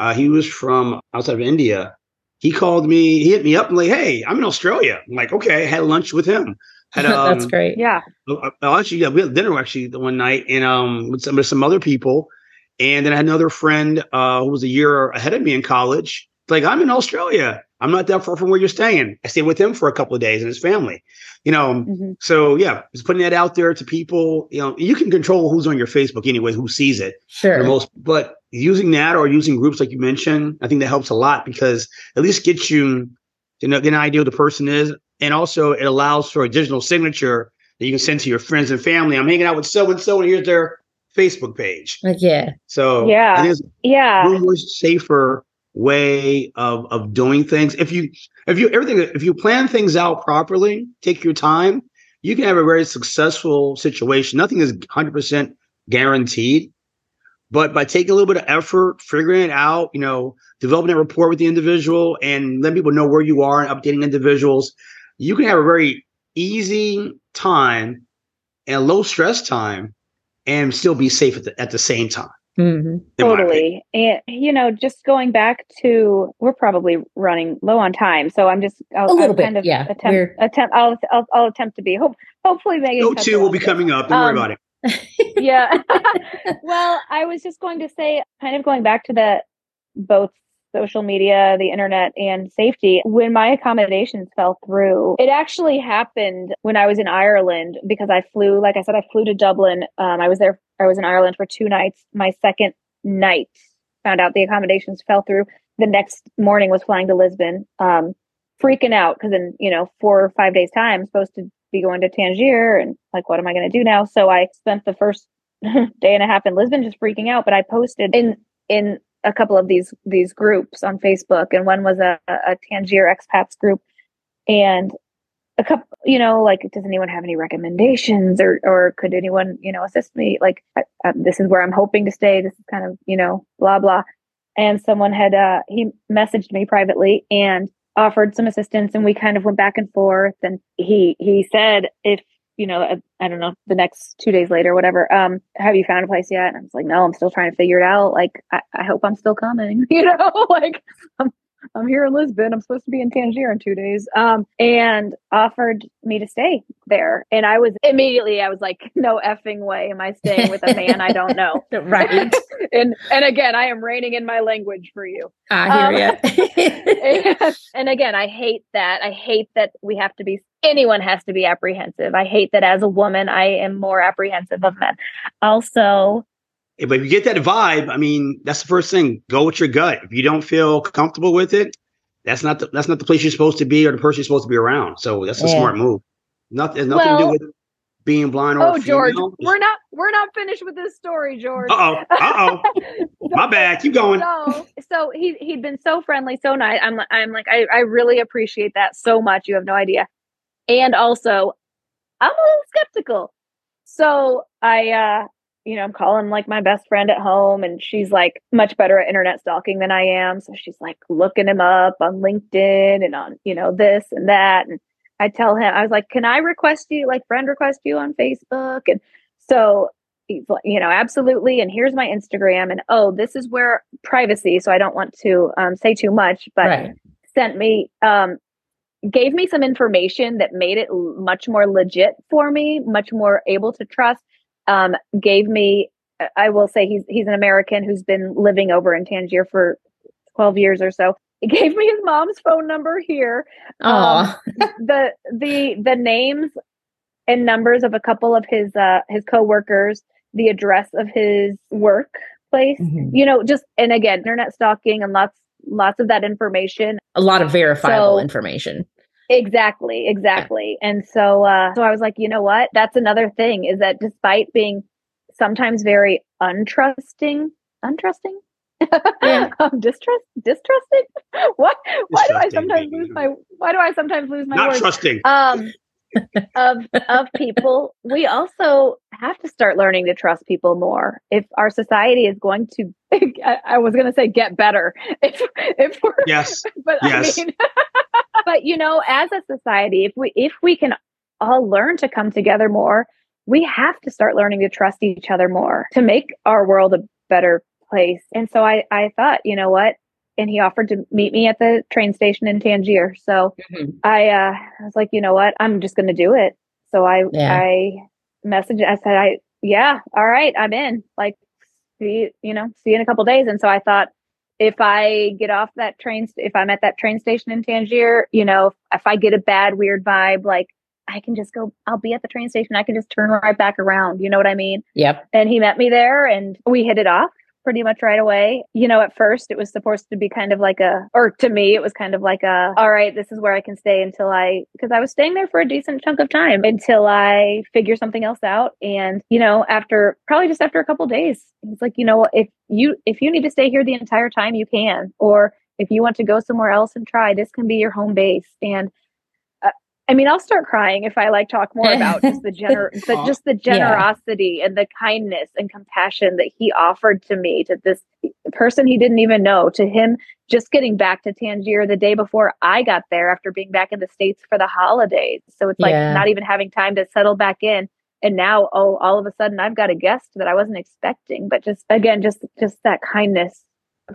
S3: uh, he was from outside of India. He called me. He hit me up and like, "Hey, I'm in Australia." I'm like, "Okay." I had lunch with him.
S1: Had, um, That's great.
S4: Yeah.
S3: Uh, uh, actually, yeah, we had dinner actually the one night and um with some with some other people, and then I had another friend uh, who was a year ahead of me in college. Like I'm in Australia. I'm not that far from where you're staying. I stayed with him for a couple of days and his family. You know, mm-hmm. so yeah, just putting that out there to people. You know, you can control who's on your Facebook anyway, who sees it.
S1: Sure.
S3: most, but using that or using groups like you mentioned, I think that helps a lot because at least gets you to know, get an idea who the person is and also it allows for a digital signature that you can send to your friends and family. I'm hanging out with so and so, and here's their Facebook page.
S1: Yeah.
S3: So
S4: yeah, yeah,
S3: a more safer way of of doing things. If you if you everything if you plan things out properly, take your time, you can have a very successful situation. Nothing is 100 percent guaranteed, but by taking a little bit of effort, figuring it out, you know, developing a rapport with the individual, and letting people know where you are and updating individuals you can have a very easy time and low stress time and still be safe at the, at the same time.
S4: Mm-hmm. Totally. And, you know, just going back to, we're probably running low on time. So I'm just, I'll,
S1: a little
S4: I'll
S1: bit,
S4: kind of
S1: yeah.
S4: attempt, attempt, I'll, I'll, I'll, attempt to be, hope, hopefully Meaghan.
S3: No two will be coming up. Don't um, worry about
S4: it. yeah. well, I was just going to say, kind of going back to the both social media, the internet, and safety. When my accommodations fell through, it actually happened when I was in Ireland because I flew, like I said, I flew to Dublin. Um, I was there, I was in Ireland for two nights. My second night, found out the accommodations fell through. The next morning was flying to Lisbon, um, freaking out because in, you know, four or five days' time, I'm supposed to be going to Tangier and like, what am I going to do now? So I spent the first day and a half in Lisbon just freaking out, but I posted in, in a couple of these, these groups on Facebook and one was a, a Tangier expats group. And a couple, you know, like, does anyone have any recommendations or, or could anyone, you know, assist me? Like, I, I, this is where I'm hoping to stay. This is kind of, you know, blah, blah. And someone had, uh, he messaged me privately and offered some assistance and we kind of went back and forth. And he, he said, if, you know, I, I don't know, the next two days later, whatever, um, have you found a place yet? And I was like, no, I'm still trying to figure it out. Like, I, I hope I'm still coming, you know, like I'm, I'm here in Lisbon. I'm supposed to be in Tangier in two days. Um, and offered me to stay there. And I was immediately, I was like, no effing way am I staying with a man I don't know.
S1: right.
S4: and and again, I am reining in my language for you.
S1: I hear um,
S4: you. and, and again, I hate that. I hate that we have to be anyone has to be apprehensive. I hate that as a woman, I am more apprehensive of men. Also,
S3: but if you get that vibe, I mean, that's the first thing. Go with your gut. If you don't feel comfortable with it, that's not the, that's not the place you're supposed to be or the person you're supposed to be around. So that's a yeah. smart move. Nothing, nothing well, to do with being blind or
S4: oh george we're not we're not finished with this story george
S3: uh-oh uh-oh my bad keep going
S4: so so he he'd been so friendly so nice i'm i'm like I, I really appreciate that so much you have no idea and also i'm a little skeptical so i uh you know, I'm calling like my best friend at home and she's like much better at internet stalking than I am. So she's like looking him up on LinkedIn and on, you know, this and that. And I tell him, I was like, can I request you, like friend request you on Facebook? And so he's like, you know, absolutely. And here's my Instagram. And oh, this is where privacy. So I don't want to um, say too much, but right. sent me, um, gave me some information that made it much more legit for me, much more able to trust um, gave me I will say he's he's an American who's been living over in Tangier for 12 years or so. He gave me his mom's phone number here. Um, the the the names and numbers of a couple of his uh his coworkers, the address of his workplace. Mm-hmm. You know, just and again, internet stalking and lots lots of that information.
S1: A lot of verifiable so, information.
S4: Exactly, exactly. And so uh so I was like, you know what? That's another thing is that despite being sometimes very untrusting, untrusting, yeah. um, distrust, distrusting. what? Why do I sometimes lose my? Why do I sometimes lose my?
S3: Not
S4: words?
S3: trusting.
S4: Um, of of people, we also have to start learning to trust people more. If our society is going to, I, I was going to say get better. If if we're
S3: yes,
S4: but
S3: yes.
S4: I mean, but you know, as a society, if we if we can all learn to come together more, we have to start learning to trust each other more to make our world a better place. And so I I thought, you know what? And he offered to meet me at the train station in Tangier. So mm-hmm. I uh I was like, you know what? I'm just going to do it. So I yeah. I messaged I said I yeah, all right, I'm in. Like see you know, see you in a couple days. And so I thought if I get off that train, if I'm at that train station in Tangier, you know, if I get a bad, weird vibe, like I can just go, I'll be at the train station. I can just turn right back around. You know what I mean?
S1: Yep.
S4: And he met me there and we hit it off pretty much right away. You know, at first it was supposed to be kind of like a, or to me, it was kind of like a, all right, this is where I can stay until I, because I was staying there for a decent chunk of time until I figure something else out. And, you know, after probably just after a couple days, it's like, you know, if you, if you need to stay here the entire time, you can, or if you want to go somewhere else and try, this can be your home base. And I mean, I'll start crying if I like talk more about just the gener, the, just the generosity yeah. and the kindness and compassion that he offered to me, to this person he didn't even know, to him just getting back to Tangier the day before I got there after being back in the States for the holidays. So it's like yeah. not even having time to settle back in. And now, oh, all of a sudden I've got a guest that I wasn't expecting, but just again, just, just that kindness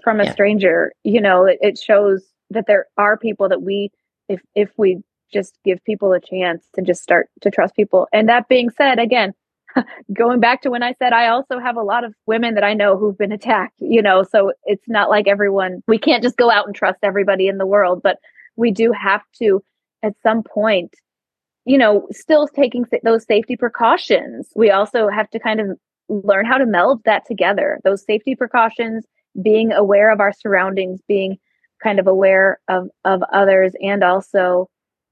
S4: from a yeah. stranger, you know, it, it shows that there are people that we, if, if we just give people a chance to just start to trust people. And that being said, again, going back to when I said I also have a lot of women that I know who've been attacked, you know, so it's not like everyone, we can't just go out and trust everybody in the world, but we do have to at some point, you know, still taking those safety precautions. We also have to kind of learn how to meld that together. Those safety precautions, being aware of our surroundings, being kind of aware of of others and also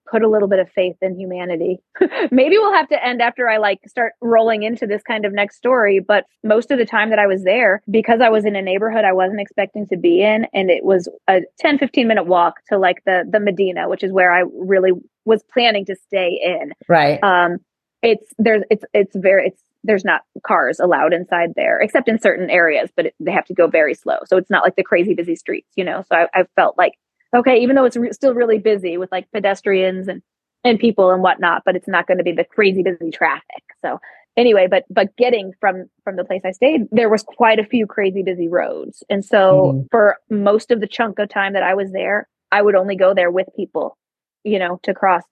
S4: put a little bit of faith in humanity. Maybe we'll have to end after I like start rolling into this kind of next story. But most of the time that I was there, because I was in a neighborhood I wasn't expecting to be in, and it was a 10, 15 minute walk to like the the Medina, which is where I really was planning to stay in.
S1: Right.
S4: Um it's there's it's it's very it's there's not cars allowed inside there except in certain areas but it, they have to go very slow so it's not like the crazy busy streets you know so i, I felt like okay even though it's re- still really busy with like pedestrians and and people and whatnot but it's not going to be the crazy busy traffic so anyway but but getting from from the place i stayed there was quite a few crazy busy roads and so mm-hmm. for most of the chunk of time that i was there i would only go there with people you know to cross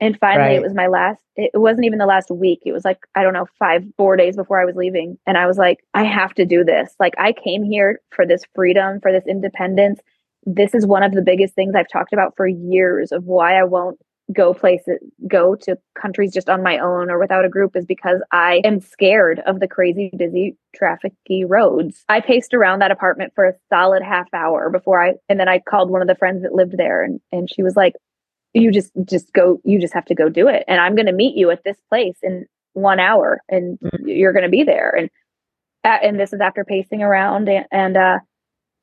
S4: and finally, right. it was my last, it wasn't even the last week. It was like, I don't know, five, four days before I was leaving. And I was like, I have to do this. Like, I came here for this freedom, for this independence. This is one of the biggest things I've talked about for years of why I won't go places, go to countries just on my own or without a group is because I am scared of the crazy, busy, trafficy roads. I paced around that apartment for a solid half hour before I, and then I called one of the friends that lived there and, and she was like, you just just go you just have to go do it and i'm going to meet you at this place in one hour and mm-hmm. you're going to be there and and this is after pacing around and, and uh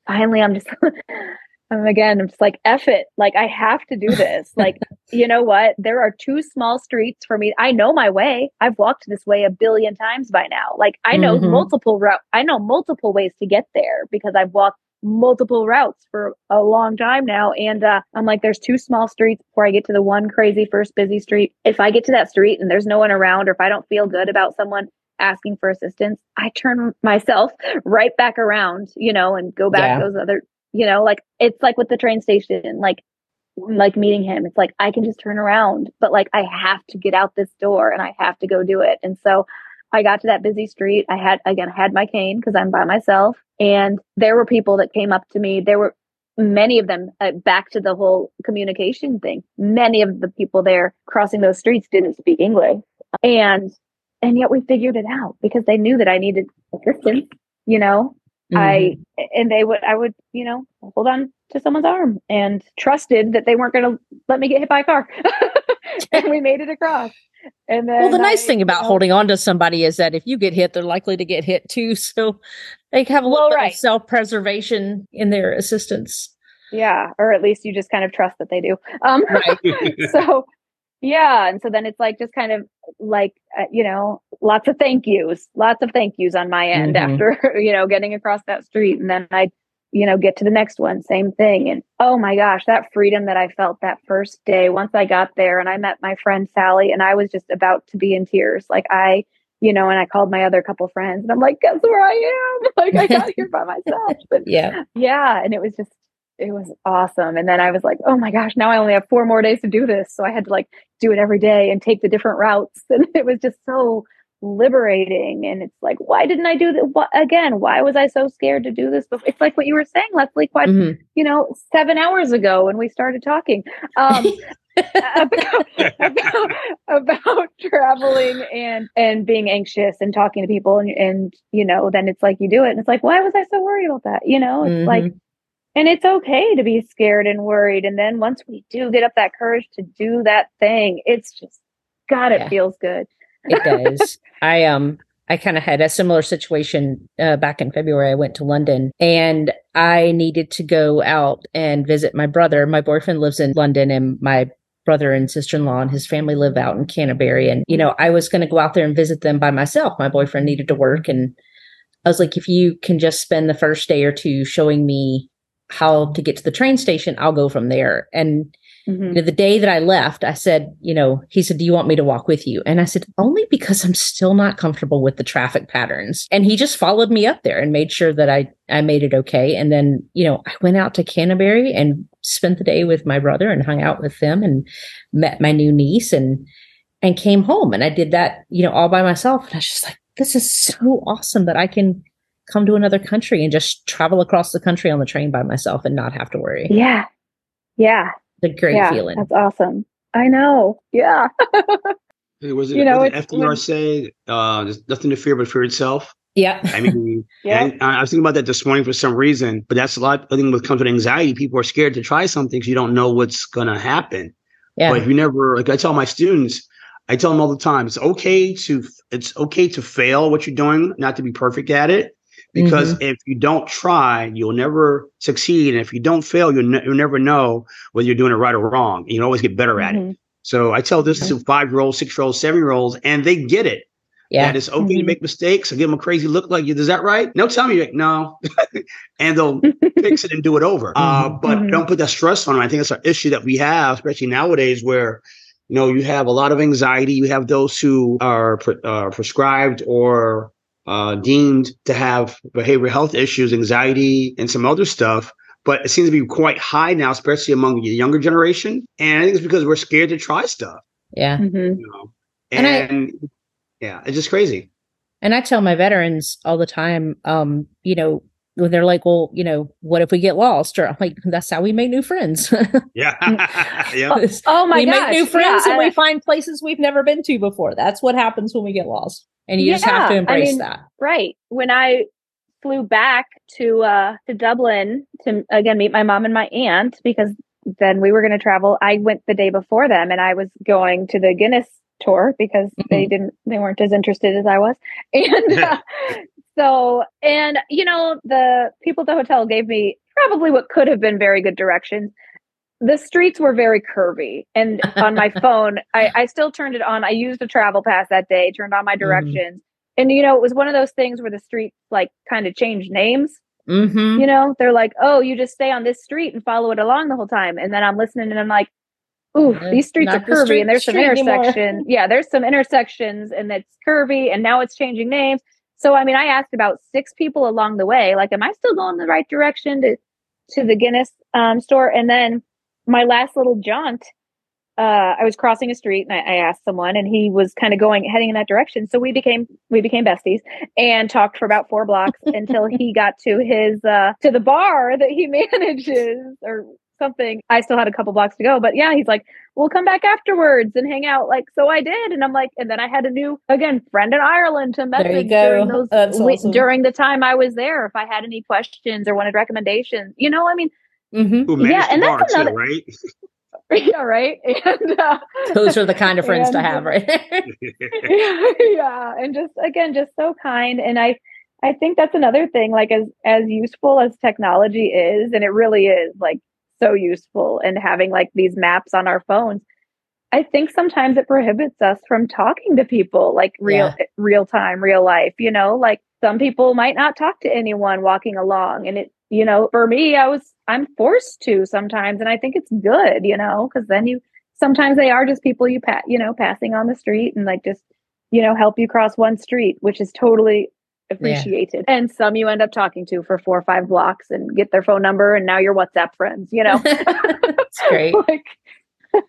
S4: finally i'm just I'm again, I'm just like, F it. Like, I have to do this. like, you know what? There are two small streets for me. I know my way. I've walked this way a billion times by now. Like, I know mm-hmm. multiple route. I know multiple ways to get there because I've walked multiple routes for a long time now. And uh, I'm like, there's two small streets before I get to the one crazy first busy street. If I get to that street and there's no one around, or if I don't feel good about someone asking for assistance, I turn myself right back around, you know, and go back yeah. those other, you know, like it's like with the train station, like like meeting him. It's like I can just turn around, but like I have to get out this door and I have to go do it. And so I got to that busy street. I had, again, I had my cane because I'm by myself. And there were people that came up to me. There were many of them uh, back to the whole communication thing. Many of the people there crossing those streets didn't speak English. And, and yet we figured it out because they knew that I needed assistance, you know, mm-hmm. I, and they would, I would, you know, hold on to someone's arm and trusted that they weren't going to let me get hit by a car. and we made it across.
S1: And then well, the nice I, thing about you know, holding on to somebody is that if you get hit, they're likely to get hit too. So they have a little well, right. self preservation in their assistance.
S4: Yeah, or at least you just kind of trust that they do. Um, right. so yeah, and so then it's like just kind of like uh, you know lots of thank yous, lots of thank yous on my end mm-hmm. after you know getting across that street, and then I you know, get to the next one, same thing. And oh my gosh, that freedom that I felt that first day, once I got there and I met my friend Sally, and I was just about to be in tears. Like, I, you know, and I called my other couple friends and I'm like, guess where I am? Like, I got here by myself. But
S1: yeah.
S4: Yeah. And it was just, it was awesome. And then I was like, oh my gosh, now I only have four more days to do this. So I had to like do it every day and take the different routes. And it was just so liberating and it's like why didn't i do that what, again why was i so scared to do this before? it's like what you were saying leslie quite mm-hmm. you know seven hours ago when we started talking um about, about, about traveling and and being anxious and talking to people and, and you know then it's like you do it and it's like why was i so worried about that you know it's mm-hmm. like and it's okay to be scared and worried and then once we do get up that courage to do that thing it's just god it yeah. feels good
S1: it does. I um I kind of had a similar situation uh, back in February. I went to London and I needed to go out and visit my brother. My boyfriend lives in London and my brother and sister-in-law and his family live out in Canterbury. And, you know, I was going to go out there and visit them by myself. My boyfriend needed to work. And I was like, if you can just spend the first day or two showing me how to get to the train station, I'll go from there. And Mm-hmm. You know, the day that I left, I said, you know, he said, Do you want me to walk with you? And I said, Only because I'm still not comfortable with the traffic patterns. And he just followed me up there and made sure that I, I made it okay. And then, you know, I went out to Canterbury and spent the day with my brother and hung out with them and met my new niece and, and came home. And I did that, you know, all by myself. And I was just like, this is so awesome that I can come to another country and just travel across the country on the train by myself and not have to worry.
S4: Yeah. Yeah
S1: a great yeah, feeling.
S4: That's awesome. I know. Yeah.
S3: was it, you know, was it FDR when, say, uh, there's nothing to fear but fear itself?
S1: Yeah.
S3: I mean, yeah. I was thinking about that this morning for some reason, but that's a lot. I think with comes with anxiety, people are scared to try something because you don't know what's going to happen.
S1: Yeah.
S3: But if you never, like I tell my students, I tell them all the time, it's okay to it's okay to fail what you're doing, not to be perfect at it. Because
S1: Mm-hmm.
S3: if you don't try, you'll never succeed. And if you don't fail, you'll, ne- you'll never know whether you're doing it right or wrong. You always get better at it.
S4: Mhm.
S3: So I tell this to five year olds, six year olds, seven year olds, and they get it.
S1: Yeah.
S3: That it's okay to
S4: Mhm.
S3: make mistakes. I give them a crazy look like, is that right? No, tell me, like, no. and they'll fix it and do it over. Uh,
S1: Mhm.
S3: but
S4: Mhm.
S3: don't put that stress on them. I think that's an issue that we have, especially nowadays where, you know, you have a lot of anxiety. You have those who are pre- uh, prescribed or uh, deemed to have behavioral health issues, anxiety, and some other stuff. But it seems to be quite high now, especially among the younger generation. And I think it's because we're scared to try stuff,
S1: Yeah.
S4: Mhm.
S3: you know.
S1: And I-
S3: And, yeah, it's just crazy.
S1: And I tell my veterans all the time, um, you know, when they're like, well, you know, what if we get lost? Or I'm like, that's how we make new friends.
S3: Yeah. yeah.
S4: Oh my
S1: we
S4: gosh.
S1: make new friends
S4: yeah,
S1: and we find places we've never been to before. That's what happens when we get lost. And you just have to
S4: Yeah, I
S1: embrace
S4: mean,
S1: that.
S4: right when i flew back to uh to dublin to again meet my mom and my aunt because then we were going to travel i went the day before them and i was going to the guinness tour because they didn't they weren't as interested as i was and uh, so and you know the people at the hotel gave me probably what could have been very good directions. The streets were very curvy and on my phone I, I still turned it on. I used a travel pass that day turned on my directions. And you know it was one of those things where the streets like kind of changed names.
S1: Mm-hmm.
S4: you know they're like oh you just stay on this street and follow it along the whole time. And then i'm listening and i'm like ooh these streets are
S1: not the
S4: curvy
S1: street-
S4: and there's some
S1: street anymore."
S4: intersections. Yeah there's some intersections and it's curvy and now it's changing names so i mean i asked about six people along the way like am i still going the right direction to to the guinness um, store and then my last little jaunt uh, I was crossing a street and I, I asked someone, and he was kind of going heading in that direction. So we became we became besties and talked for about four blocks until he got to his uh, to the bar that he manages or something. I still had a couple blocks to go, but yeah, he's like, "We'll come back afterwards and hang out." Like, so I did, and I'm like, and then I had a new again friend in Ireland to
S1: you
S4: message during those we-
S1: awesome.
S4: during the time I was there. If I had any questions or wanted recommendations, you know, I mean,
S1: Mm-hmm.
S3: Who
S4: Yeah, and that's another-
S3: too, right?
S4: yeah, right. And uh,
S1: Those are the kind of friends to have, right?
S4: yeah and just again just so kind and i i think that's another thing like as as useful as technology is and it really is like so useful and having like these maps on our phones. I think sometimes it prohibits us from talking to people like real real time real life you know? Like some people might not talk to anyone walking along and it you know for me i was i'm forced to sometimes and i think it's good you know? Because then you sometimes they are just people you pat you know passing on the street and like just you know help you cross one street which is totally appreciated and some you end up talking to for four or five blocks and get their phone number and now you're whatsapp friends you know
S1: That's great.
S4: like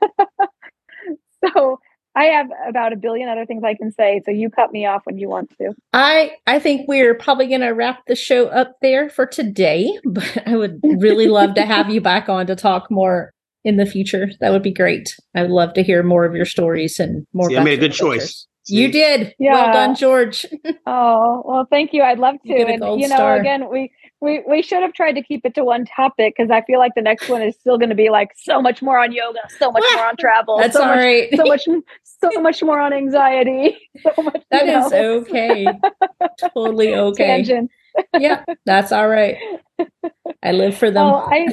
S4: so i have about a billion other things i can say so you cut me off when you want to
S1: I I think we're probably going to wrap the show up there for today, but I would really love to have you back on to talk more in the future. That would be great. I would love to hear more of your stories and more.
S3: See, I made a good
S1: adventures.
S3: choice.
S1: You did. Well done, George.
S4: oh well thank you i'd love to
S1: You
S4: and you know
S1: star.
S4: again we we we should have tried to keep it to one topic because i feel like the next one is still going to be like so much more on yoga so much more on travel
S1: That's
S4: so
S1: all
S4: much
S1: right.
S4: so much so much more on anxiety so much
S1: That is
S4: know,
S1: okay. totally okay. Yeah, that's all right. I live for them.
S4: oh i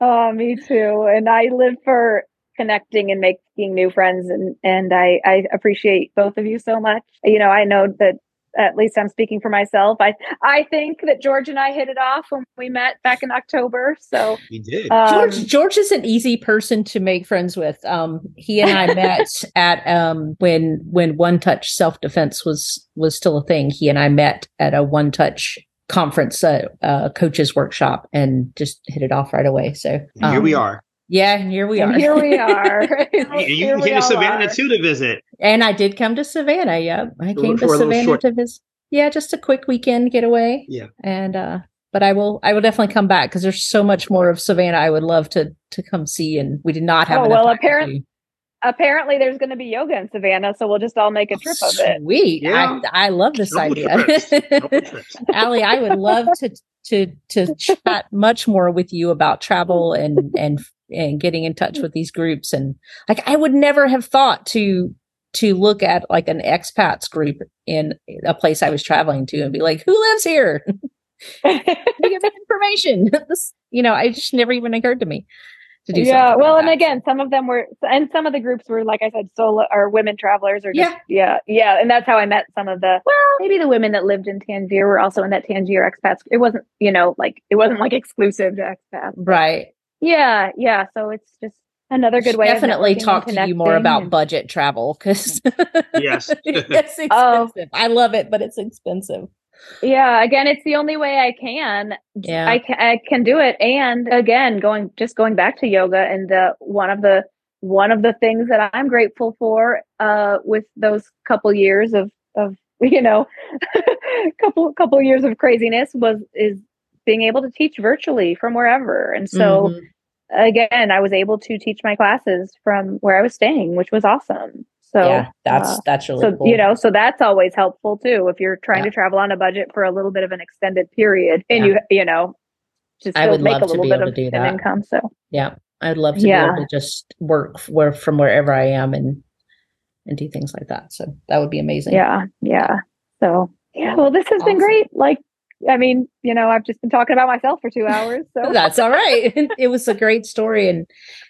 S4: oh me too and i live for connecting and making new friends and and i i appreciate both of you so much you know i know that at least i'm speaking for myself i i think that george and i hit it off when we met back in october so
S3: we did.
S4: um,
S1: George George is an easy person to make friends with. Um, he and I met at um, when when One Touch Self Defense was was still a thing. He and I met at a One Touch conference, uh, uh, coaches workshop, and just hit it off right away. So
S3: And here we
S1: um,
S3: are.
S1: Yeah, and here we
S4: and
S1: are.
S4: here we are
S3: And you
S4: Here we
S3: came to Savannah
S4: are.
S3: too to visit.
S1: And I did come to Savannah. Yep, I came to Savannah
S3: short-
S1: to visit. Yeah, just a quick weekend getaway.
S3: Yeah.
S1: and uh, but I will I will definitely come back because there's so much more of Savannah I would love to to come see, and we did not have
S4: Oh,
S1: enough
S4: well,
S1: time to
S4: apparent-
S1: do.
S4: apparently there's going to be yoga in savannah so we'll just all make a trip of it
S1: Sweet.
S3: Yeah.
S1: I, I love this
S3: Double
S1: idea.
S3: trips. Trips.
S1: Aly, I would love to to to chat much more with you about travel and and and getting in touch mm. with these groups and like I would never have thought to to look at like an expats group in a place I was traveling to and be like, who lives here? Give me information. you know, I just never even occurred to me to do.
S4: Yeah, well,
S1: like
S4: and
S1: that.
S4: again, some of them were, and some of the groups were, like I said, solo or women travelers, or just,
S1: Yeah.
S4: yeah, yeah, and that's how I met some of the. Well, maybe the women that lived in Tangier were also in that Tangier expats. It wasn't, you know, like it wasn't like exclusive to expats.
S1: right.
S4: Yeah, yeah. So it's just another good way.
S1: Definitely
S4: of
S1: talk to you more about
S4: and-
S1: budget travel because
S3: Yes.
S1: it's expensive.
S4: Oh.
S1: I love it, but it's expensive.
S4: yeah again it's the only way i can
S1: Yeah.
S4: i can i can do it and again going just going back to yoga and the one of the one of the things that i'm grateful for uh with those couple years of of you know couple couple years of craziness was is being able to teach virtually from wherever and so
S1: Mhm.
S4: again i was able to teach my classes from where i was staying which was awesome so
S1: yeah, that's
S4: uh,
S1: that's really
S4: so
S1: cool.
S4: you know so that's always helpful too if you're trying
S1: Yeah.
S4: to travel on a budget for a little bit of an extended period and
S1: Yeah.
S4: you you know just
S1: I would
S4: make
S1: love
S4: a
S1: to
S4: little
S1: be
S4: bit
S1: able
S4: of
S1: to do
S4: an
S1: that.
S4: income so
S1: yeah, I'd love to be able to just work where from wherever I am and and do things like that. So that would be amazing.
S4: yeah yeah so yeah well this has
S1: Awesome.
S4: been great like i mean you know i've just been talking about myself for two hours so
S1: That's all right. it was a great story, and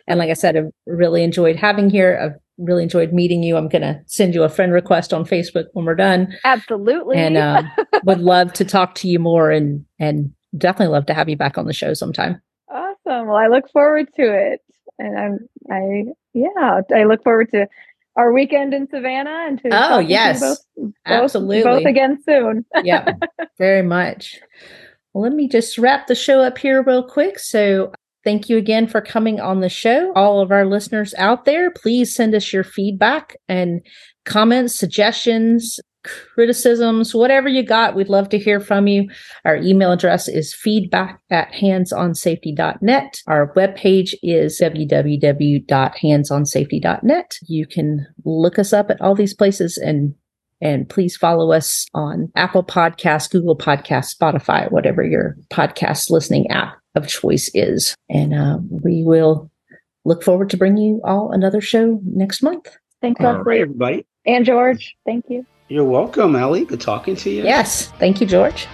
S1: and like I said, I've really enjoyed having here. I've really enjoyed meeting you. I'm gonna send you a friend request on Facebook when we're done,
S4: absolutely
S1: and um, would love to talk to you more, and and definitely love to have you back on the show sometime.
S4: awesome well i look forward to it and i'm i yeah i look forward to our weekend in savannah and to
S1: Oh,
S4: talking to
S1: yes.
S4: both, both,
S1: Absolutely.
S4: both again soon
S1: yeah, very much. Well, let me just wrap the show up here real quick. So, thank you again for coming on the show. All of our listeners out there, please send us your feedback and comments, suggestions, criticisms, whatever you got. We'd love to hear from you. Our email address is feedback at handsonsafety.net. Our webpage is www.handsonsafety.net. You can look us up at all these places and and please follow us on Apple Podcasts, Google Podcasts, Spotify, whatever your podcast listening app of choice is. And uh, we will look forward to bringing you all another show next month.
S4: thanks
S3: All
S4: Leslie.
S3: everybody.
S4: and george thank you
S3: You're welcome, Aly. Good talking to you.
S1: Yes. Thank you, George.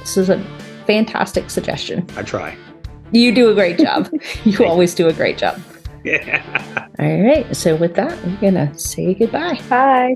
S1: This is a fantastic suggestion.
S3: I try.
S1: You do a great job. you always do a great job.
S3: Yeah.
S1: All right. So, with that, we're going to say goodbye.
S4: bye